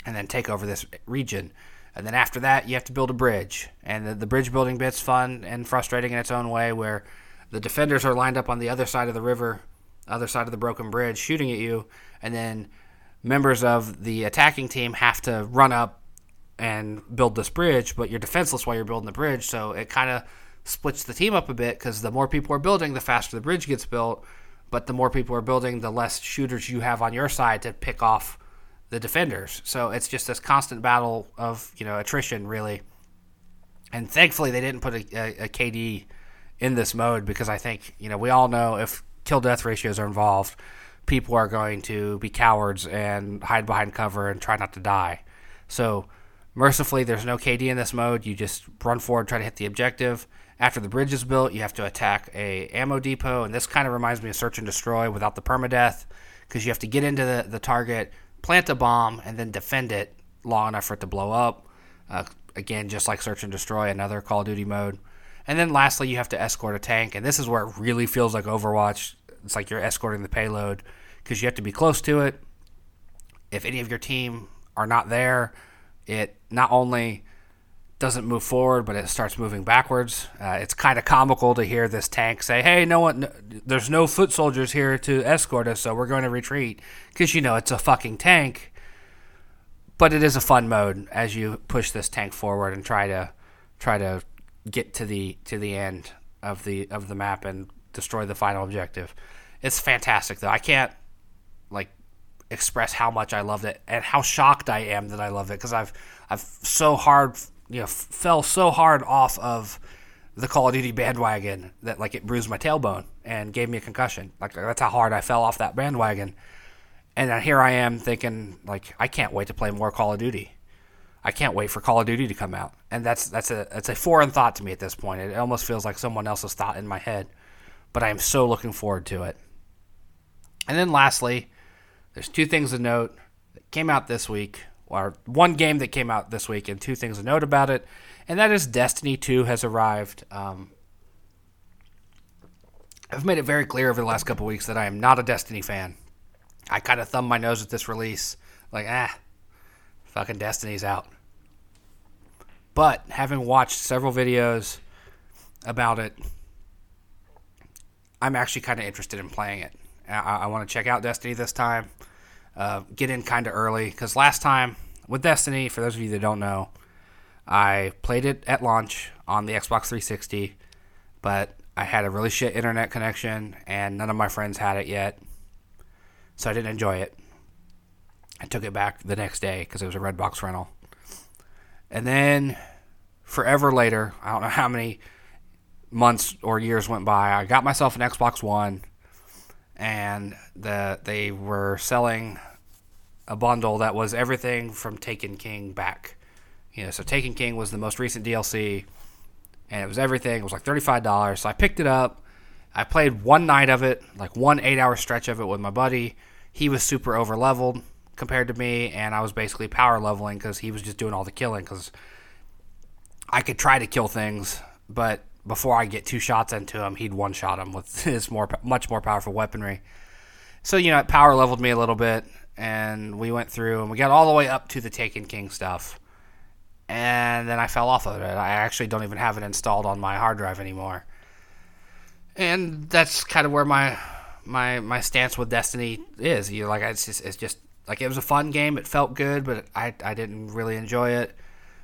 Speaker 1: and then take over this region. And then after that, you have to build a bridge. And the, the bridge building bit's fun and frustrating in its own way, where the defenders are lined up on the other side of the river, other side of the broken bridge, shooting at you. And then members of the attacking team have to run up and build this bridge, but you're defenseless while you're building the bridge. So it kind of splits the team up a bit because the more people are building, the faster the bridge gets built. But the more people are building, the less shooters you have on your side to pick off the defenders. So it's just this constant battle of you know attrition, really. And thankfully, they didn't put a, a, a KD in this mode because I think you know we all know if kill death ratios are involved, people are going to be cowards and hide behind cover and try not to die. So mercifully, there's no KD in this mode. You just run forward, try to hit the objective. After the bridge is built, you have to attack a ammo depot, and this kind of reminds me of search and destroy without the permadeath because you have to get into the, the target plant a bomb, and then defend it long enough for it to blow up. Uh, again, just like Search and Destroy, another Call of Duty mode. And then lastly, you have to escort a tank, and this is where it really feels like Overwatch. It's like you're escorting the payload because you have to be close to it. If any of your team are not there, it not only doesn't move forward, but it starts moving backwards. Uh, it's kind of comical to hear this tank say, "Hey, no one, no, there's no foot soldiers here to escort us, so we're going to retreat." Because you know it's a fucking tank. But it is a fun mode as you push this tank forward and try to try to get to the to the end of the of the map and destroy the final objective. It's fantastic though. I can't like express how much I loved it and how shocked I am that I love it because I've I've so hard you know, fell so hard off of the Call of Duty bandwagon that like it bruised my tailbone and gave me a concussion. Like that's how hard I fell off that bandwagon. And here I am thinking like I can't wait to play more Call of Duty. I can't wait for Call of Duty to come out. And that's that's a that's a foreign thought to me at this point. It almost feels like someone else's thought in my head. But I am so looking forward to it. And then lastly, there's two things to note that came out this week or one game that came out this week, and two things to note about it, and that is Destiny 2 has arrived. Um, I've made it very clear over the last couple weeks that I am not a Destiny fan. I kind of thumbed my nose at this release, like, ah, fucking Destiny's out. But having watched several videos about it, I'm actually kind of interested in playing it. I, I want to check out Destiny this time uh, get in kind of early because last time with Destiny, for those of you that don't know, I played it at launch on the Xbox 360, but I had a really shit internet connection and none of my friends had it yet, so I didn't enjoy it. I took it back the next day because it was a Redbox rental. And then forever later, I don't know how many months or years went by, I got myself an Xbox One and the they were selling a bundle that was everything from Taken King back. You know, so Taken King was the most recent DLC, and it was everything. It was like thirty-five dollars. So I picked it up. I played one night of it, like one eight-hour stretch of it with my buddy. He was super over leveled compared to me, and I was basically power leveling because he was just doing all the killing. Because I could try to kill things, but before I get two shots into him, he'd one shot him with his more much more powerful weaponry. So you know, it power leveled me a little bit, and we went through and we got all the way up to the Taken King stuff, and then I fell off of it. I actually don't even have it installed on my hard drive anymore, and that's kind of where my my my stance with Destiny is. You know, like it's just it's just like it was a fun game. It felt good, but I I didn't really enjoy it.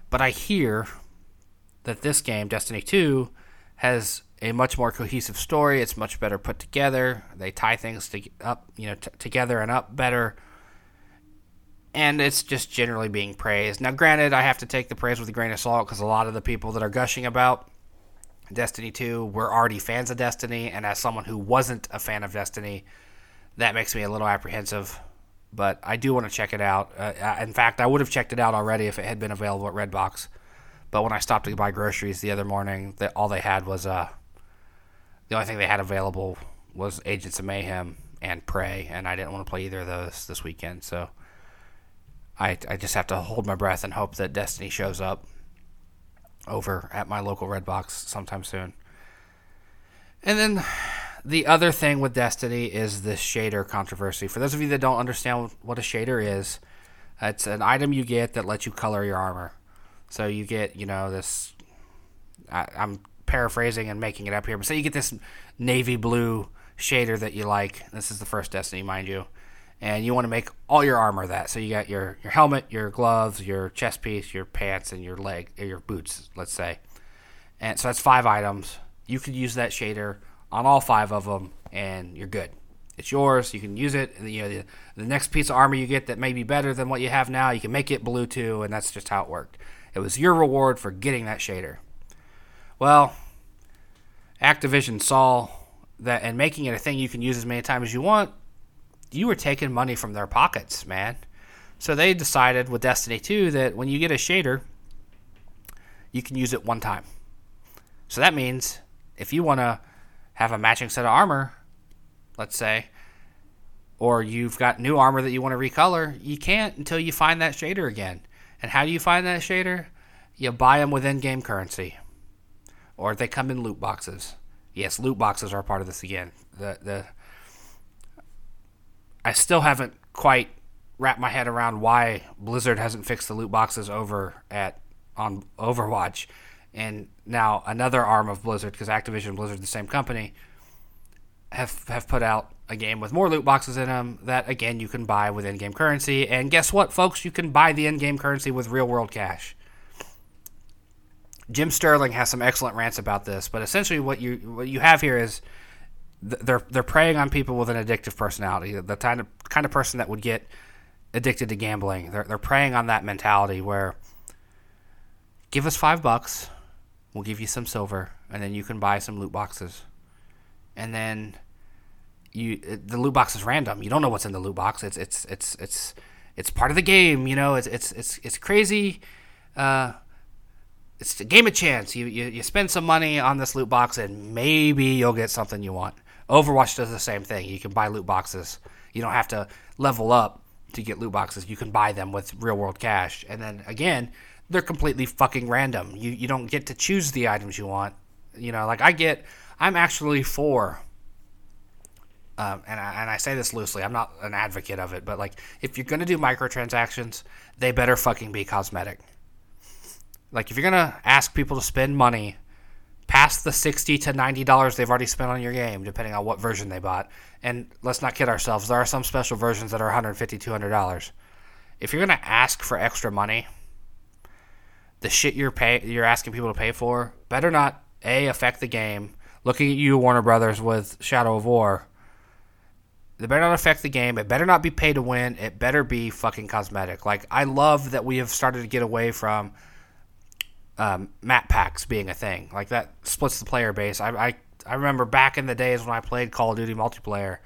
Speaker 1: But I hear that this game, Destiny Two has a much more cohesive story. It's much better put together. They tie things to, up, you know, t- together and up better. And it's just generally being praised. Now, granted, I have to take the praise with a grain of salt because a lot of the people that are gushing about Destiny 2 were already fans of Destiny. And as someone who wasn't a fan of Destiny, that makes me a little apprehensive. But I do want to check it out. Uh, in fact, I would have checked it out already if it had been available at Redbox. But when I stopped to buy groceries the other morning, that all they had was uh, the only thing they had available was Agents of Mayhem and Prey, and I didn't want to play either of those this weekend. So I I just have to hold my breath and hope that Destiny shows up over at my local Redbox sometime soon. And then the other thing with Destiny is this shader controversy. For those of you that don't understand what a shader is, it's an item you get that lets you color your armor. So you get, you know, this. I, I'm paraphrasing and making it up here, but say you get this navy blue shader that you like. This is the first Destiny, mind you, and you want to make all your armor that. So you got your your helmet, your gloves, your chest piece, your pants, and your leg, or your boots, let's say. And so that's five items. You could use that shader on all five of them, and you're good. It's yours. You can use it. And, you know, the, the next piece of armor you get that may be better than what you have now, you can make it blue too, and that's just how it worked. It was your reward for getting that shader. Well, Activision saw that and making it a thing you can use as many times as you want, you were taking money from their pockets, man. So they decided with Destiny 2 that when you get a shader, you can use it one time. So that means if you want to have a matching set of armor, let's say, or you've got new armor that you want to recolor, you can't until you find that shader again. And how do you find that shader? You buy them with in game currency, or they come in loot boxes. Yes, loot boxes are part of this again. The the I still haven't quite wrapped my head around why Blizzard hasn't fixed the loot boxes over at on Overwatch and now another arm of Blizzard, because Activision and Blizzard, the same company, have have put out a game with more loot boxes in them that again you can buy with in-game currency. And guess what, folks? You can buy the in-game currency with real-world cash. Jim Sterling has some excellent rants about this, but essentially what you what you have here is they're they're preying on people with an addictive personality, the kind of kind of person that would get addicted to gambling. They're they're preying on that mentality where give us five bucks We'll give you some silver, and then you can buy some loot boxes. And then you the loot box is random. You don't know what's in the loot box. It's it's it's it's it's part of the game. You know, it's it's it's it's crazy. Uh, it's a game of chance. You, you you spend some money on this loot box, and maybe you'll get something you want. Overwatch does the same thing. You can buy loot boxes. You don't have to level up to get loot boxes. You can buy them with real world cash. And then again, they're completely fucking random. You you don't get to choose the items you want. You know, like I get, I'm actually for. Um, and I, and I say this loosely. I'm not an advocate of it, but like if you're gonna do microtransactions, they better fucking be cosmetic. Like if you're gonna ask people to spend money past the sixty to ninety dollars they've already spent on your game, depending on what version they bought. And let's not kid ourselves, there are some special versions that are 150 dollars. If you're gonna ask for extra money, the shit you're pay you're asking people to pay for better not a affect the game. Looking at you, Warner Brothers, with Shadow of War. It better not affect the game. It better not be pay to win. It better be fucking cosmetic. Like I love that we have started to get away from um, map packs being a thing. Like that splits the player base. I, I I remember back in the days when I played Call of Duty multiplayer,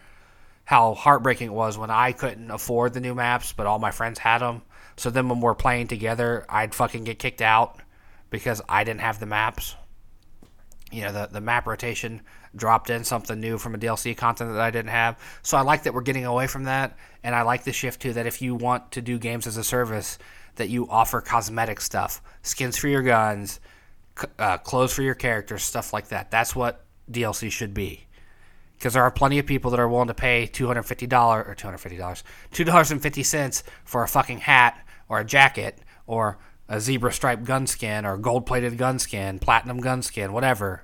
Speaker 1: how heartbreaking it was when I couldn't afford the new maps, but all my friends had them. So then when we're playing together, I'd fucking get kicked out because I didn't have the maps. You know, the, the map rotation dropped in something new from a DLC content that I didn't have. So I like that we're getting away from that. And I like the shift too that if you want to do games as a service, that you offer cosmetic stuff, skins for your guns, uh, clothes for your characters, stuff like that. That's what DLC should be because there are plenty of people that are willing to pay $250 or $250 $2.50 for a fucking hat or a jacket or a zebra striped gun skin or gold plated gun skin platinum gun skin whatever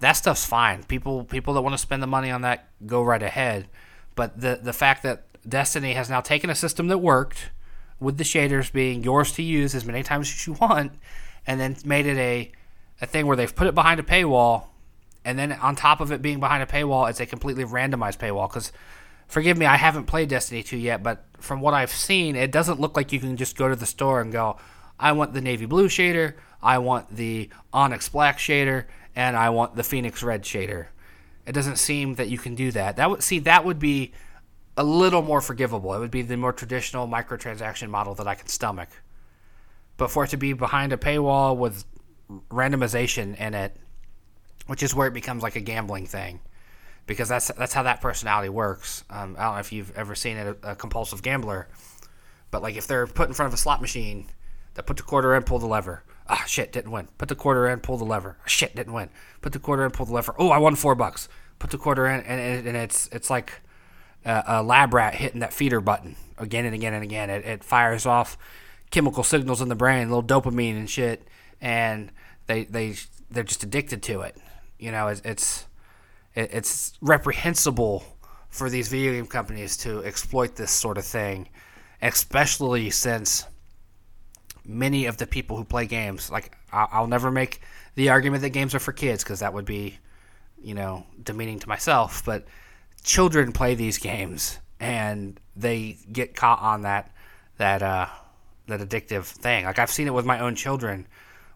Speaker 1: that stuff's fine people people that want to spend the money on that go right ahead but the the fact that destiny has now taken a system that worked with the shaders being yours to use as many times as you want and then made it a a thing where they've put it behind a paywall and then on top of it being behind a paywall, it's a completely randomized paywall. Because, forgive me, I haven't played Destiny 2 yet, but from what I've seen, it doesn't look like you can just go to the store and go, I want the navy blue shader, I want the onyx black shader, and I want the phoenix red shader. It doesn't seem that you can do that. That would see that would be a little more forgivable. It would be the more traditional microtransaction model that I can stomach. But for it to be behind a paywall with randomization in it, which is where it becomes like a gambling thing because that's that's how that personality works. Um, I don't know if you've ever seen a, a, compulsive gambler, but like if they're put in front of a slot machine, they put the quarter in, pull the lever. Ah, shit, didn't win. Put the quarter in, pull the lever. Ah, shit, didn't win. Put the quarter in, pull the lever. Oh, I won four bucks. put the quarter in, and, and it's it's like a, a, lab rat hitting that feeder button again and again and again. It, it fires off chemical signals in the brain, little dopamine and shit, and they they they're just addicted to it. You know, it's, it's reprehensible for these video game companies to exploit this sort of thing, especially since many of the people who play games, like I'll never make the argument that games are for kids because that would be, you know, demeaning to myself. But children play these games and they get caught on that that uh, that addictive thing. Like I've seen it with my own children,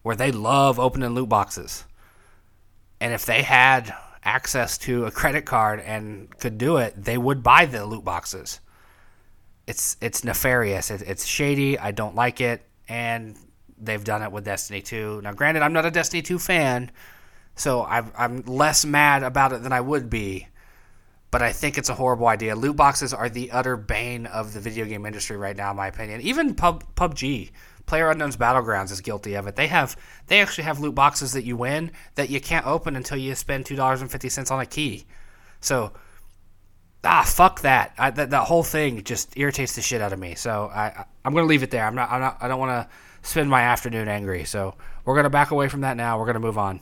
Speaker 1: where they love opening loot boxes, and if they had access to a credit card and could do it, they would buy the loot boxes. It's it's nefarious. It, it's shady. I don't like it, and they've done it with Destiny 2. Now, granted, I'm not a Destiny 2 fan, so I'm, I'm less mad about it than I would be. But I think it's a horrible idea. Loot boxes are the utter bane of the video game industry right now, in my opinion. Even Pub, PUBG, Player Unknown's Battlegrounds, is guilty of it. They have they actually have loot boxes that you win that you can't open until you spend two dollars and fifty cents on a key. So ah fuck that. I, that that whole thing just irritates the shit out of me. So I I'm gonna leave it there. I'm not I'm not I don't want to spend my afternoon angry. So we're to back away from that now. We're to move on.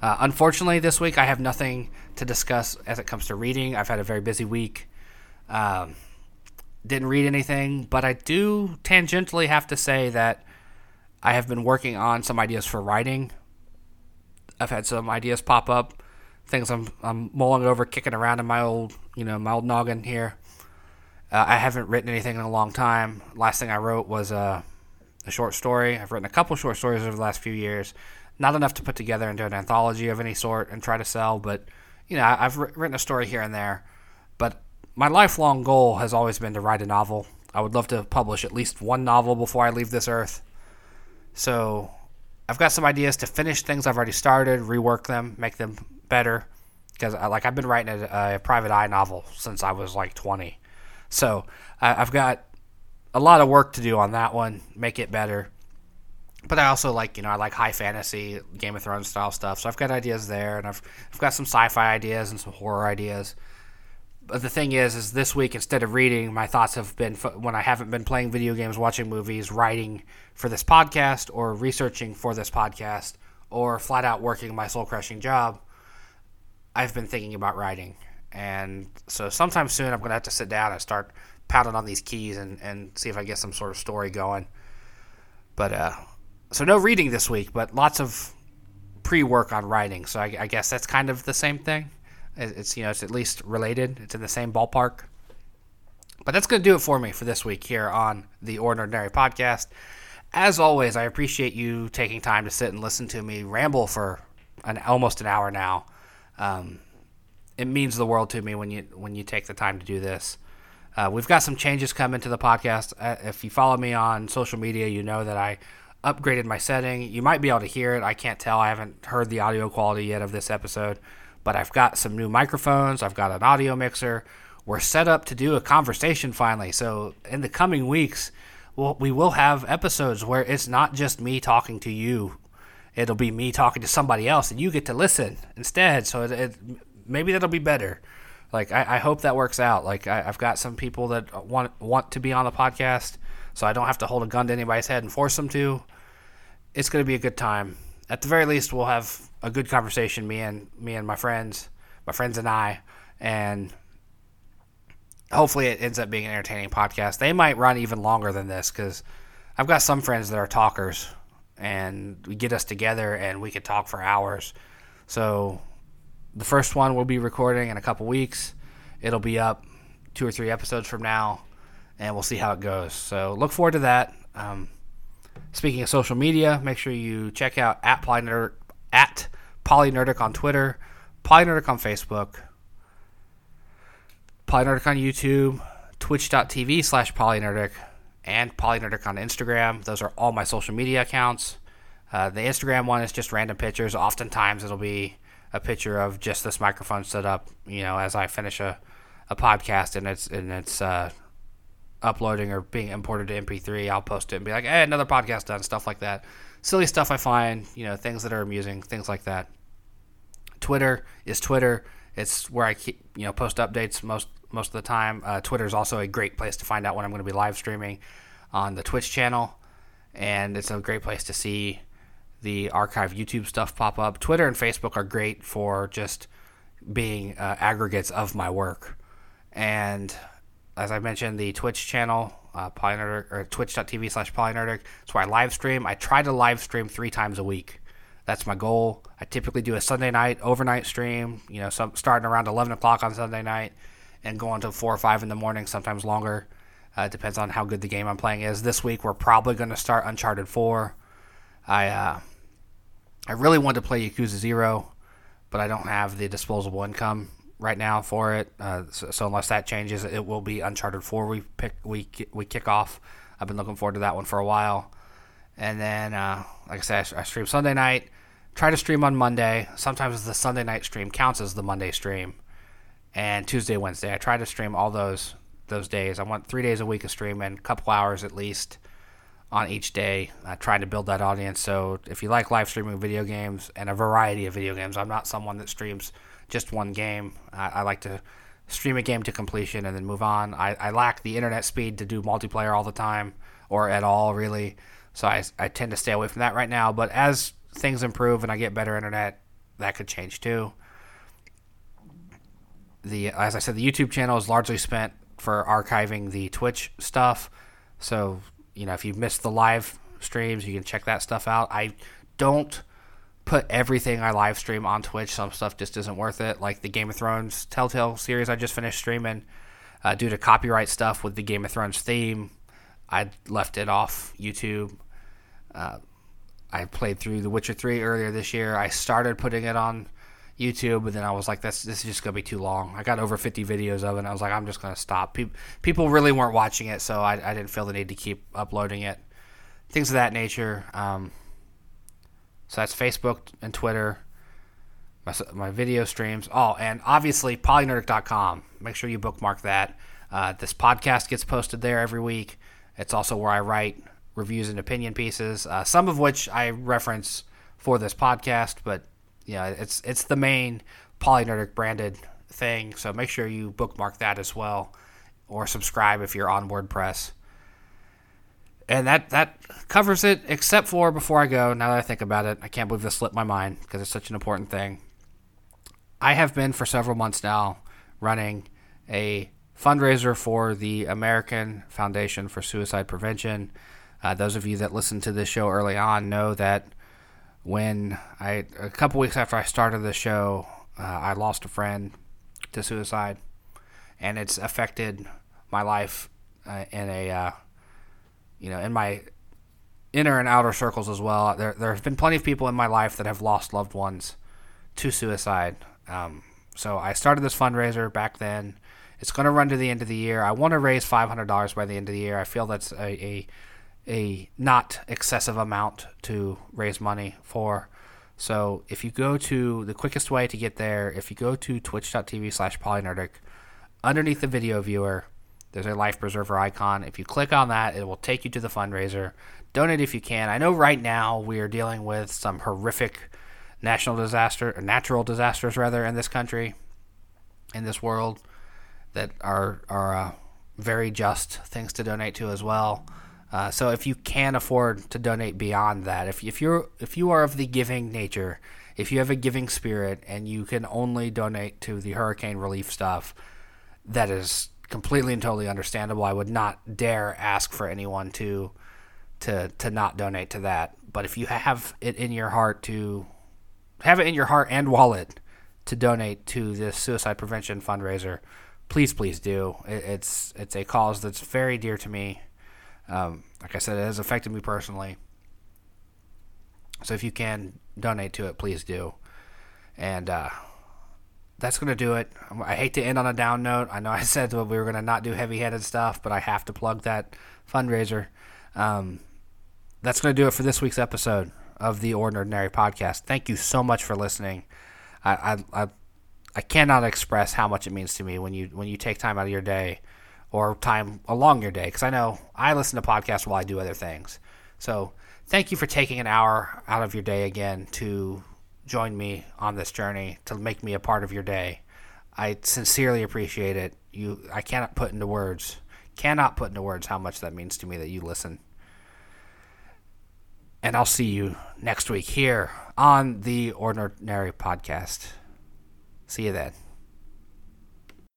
Speaker 1: Uh, unfortunately, this week I have nothing to discuss as it comes to reading. I've had a very busy week. Um, didn't read anything, but I do tangentially have to say that I have been working on some ideas for writing. I've had some ideas pop up, things I'm, I'm mulling over, kicking around in my old, you know, my old noggin here. Uh, I haven't written anything in a long time. Last thing I wrote was uh, a short story. I've written a couple short stories over the last few years. Not enough to put together into an anthology of any sort and try to sell, but you know, I've written a story here and there. But my lifelong goal has always been to write a novel. I would love to publish at least one novel before I leave this earth. So I've got some ideas to finish things I've already started, rework them, make them better. Because like I've been writing a, a private eye novel since I was like 20. So I've got a lot of work to do on that one, make it better. But I also like, you know, I like high fantasy, Game of Thrones style stuff. So I've got ideas there, and I've I've got some sci-fi ideas and some horror ideas. But the thing is, is this week instead of reading, my thoughts have been when I haven't been playing video games, watching movies, writing for this podcast, or researching for this podcast, or flat out working my soul crushing job. I've been thinking about writing, and so sometime soon I'm gonna have to sit down and start pounding on these keys and, and see if I get some sort of story going. But uh, so no reading this week, but lots of pre-work on writing. So I, I guess that's kind of the same thing. It's you know it's at least related. It's in the same ballpark. But that's going to do it for me for this week here on the OrNERDnary Podcast. As always, I appreciate you taking time to sit and listen to me ramble for an almost an hour now. Um, it means the world to me when you when you take the time to do this. Uh, we've got some changes coming to the podcast. Uh, if you follow me on social media, you know that I upgraded my setting. You might be able to hear it. I can't tell. I haven't heard the audio quality yet of this episode, but I've got some new microphones. I've got an audio mixer. We're set up to do a conversation finally. So in the coming weeks, we'll, we will have episodes where it's not just me talking to you. It'll be me talking to somebody else, and you get to listen instead. So it, it, maybe that'll be better. Like I, I hope that works out. Like I, have got some people that want want to be on the podcast, so I don't have to hold a gun to anybody's head and force them to. It's going to be a good time. At the very least, we'll have a good conversation. Me and me and my friends, my friends and I, and hopefully it ends up being an entertaining podcast. They might run even longer than this because I've got some friends that are talkers, and we get us together and we could talk for hours. So the first one we'll be recording in a couple weeks. It'll be up two or three episodes from now, and we'll see how it goes. So look forward to that. Um, speaking of social media, make sure you check out at Polynerdic, at Polynerdic on Twitter, Polynerdic on Facebook, Polynerdic on YouTube, twitch.tv slash Polynerdic, and Polynerdic on Instagram. Those are all my social media accounts. Uh, the Instagram one is just random pictures. Oftentimes it'll be a picture of just this microphone set up, you know, as I finish a, a podcast and it's and it's uh, uploading or being imported to MP3, I'll post it and be like, "Hey, another podcast done." Stuff like that, silly stuff I find, you know, things that are amusing, things like that. Twitter is Twitter. It's where I keep you know post updates most most of the time. Uh, Twitter is also a great place to find out when I'm going to be live streaming on the Twitch channel, and it's a great place to see the archive YouTube stuff pop up. Twitter and Facebook are great for just being uh, aggregates of my work. And as I mentioned, the Twitch channel, uh, Polynerdic, or twitch.tv slash Polynerdic, it's where I live stream. I try to live stream three times a week. That's my goal. I typically do a Sunday night overnight stream, you know, some, starting around 11 o'clock on Sunday night and going until 4 or 5 in the morning, sometimes longer. Uh, it depends on how good the game I'm playing is. This week, we're probably going to start Uncharted 4. I, uh, I really want to play Yakuza 0, but I don't have the disposable income right now for it. Uh, so, so, unless that changes, it will be Uncharted 4 we pick we we kick off. I've been looking forward to that one for a while. And then, uh, like I said, I stream Sunday night. Try to stream on Monday. Sometimes the Sunday night stream counts as the Monday stream. And Tuesday, Wednesday, I try to stream all those those days. I want three days a week of streaming, a couple hours at least on each day, uh, trying to build that audience. So if you like live streaming video games and a variety of video games, I'm not someone that streams just one game. I, I like to stream a game to completion and then move on. I, I lack the internet speed to do multiplayer all the time or at all, really. So I, I tend to stay away from that right now. But as things improve and I get better internet, that could change too. The as I said, the YouTube channel is largely spent for archiving the Twitch stuff. So you know, if you've missed the live streams, you can check that stuff out. I don't put everything I live stream on Twitch. Some stuff just isn't worth it. Like the Game of Thrones Telltale series I just finished streaming, uh, due to copyright stuff with the Game of Thrones theme, I left it off YouTube. Uh, I played through The Witcher 3 earlier this year. I started putting it on YouTube, but then I was like, "This this is just gonna be too long." I got over 50 videos of it, and I was like, "I'm just gonna stop." People people really weren't watching it, so I, I didn't feel the need to keep uploading it. Things of that nature. Um, so that's Facebook and Twitter. My, my video streams. Oh, and obviously polynerdic.com. Make sure you bookmark that. Uh, this podcast gets posted there every week. It's also where I write reviews and opinion pieces, uh, some of which I reference for this podcast, but yeah, it's it's the main Polynerdic branded thing. So make sure you bookmark that as well, or subscribe if you're on WordPress. And that that covers it, except for before I go. Now that I think about it, I can't believe this slipped my mind because it's such an important thing. I have been for several months now running a fundraiser for the American Foundation for Suicide Prevention. Uh, those of you that listened to this show early on know that when I a couple weeks after I started the show, uh, I lost a friend to suicide, and it's affected my life uh, in a uh, you know in my inner and outer circles as well. There there have been plenty of people in my life that have lost loved ones to suicide. Um, so I started this fundraiser back then. It's going to run to the end of the year. I want to raise five hundred dollars by the end of the year. I feel that's a, a a not excessive amount to raise money for. So if you go to the quickest way to get there, if you go to twitch.tv slash polynerdic, underneath the video viewer, there's a life preserver icon. If you click on that, it will take you to the fundraiser. Donate if you can. I know right now we are dealing with some horrific national disaster, or natural disasters rather, in this country, in this world, that are are uh, very just things to donate to as well. Uh, so if you can afford to donate beyond that, if, if you're if you are of the giving nature, if you have a giving spirit and you can only donate to the hurricane relief stuff, that is completely and totally understandable. I would not dare ask for anyone to to to not donate to that. But if you have it in your heart to have it in your heart and wallet to donate to this suicide prevention fundraiser, please please do. It, it's it's a cause that's very dear to me um, like I said, it has affected me personally. So if you can donate to it, please do. And uh, that's going to do it. I hate to end on a down note. I know I said we were going to not do heavy headed stuff, but I have to plug that fundraiser. Um, that's going to do it for this week's episode of the OrNERDnary Podcast. Thank you so much for listening. I, I, I, I cannot express how much it means to me when you when you take time out of your day or time along your day because I know I listen to podcasts while I do other things. So thank you for taking an hour out of your day again to join me on this journey to make me a part of your day. I sincerely appreciate it. You, I cannot put into words, cannot put into words how much that means to me that you listen. And I'll see you next week here on the OrNERDnary Podcast. See you then.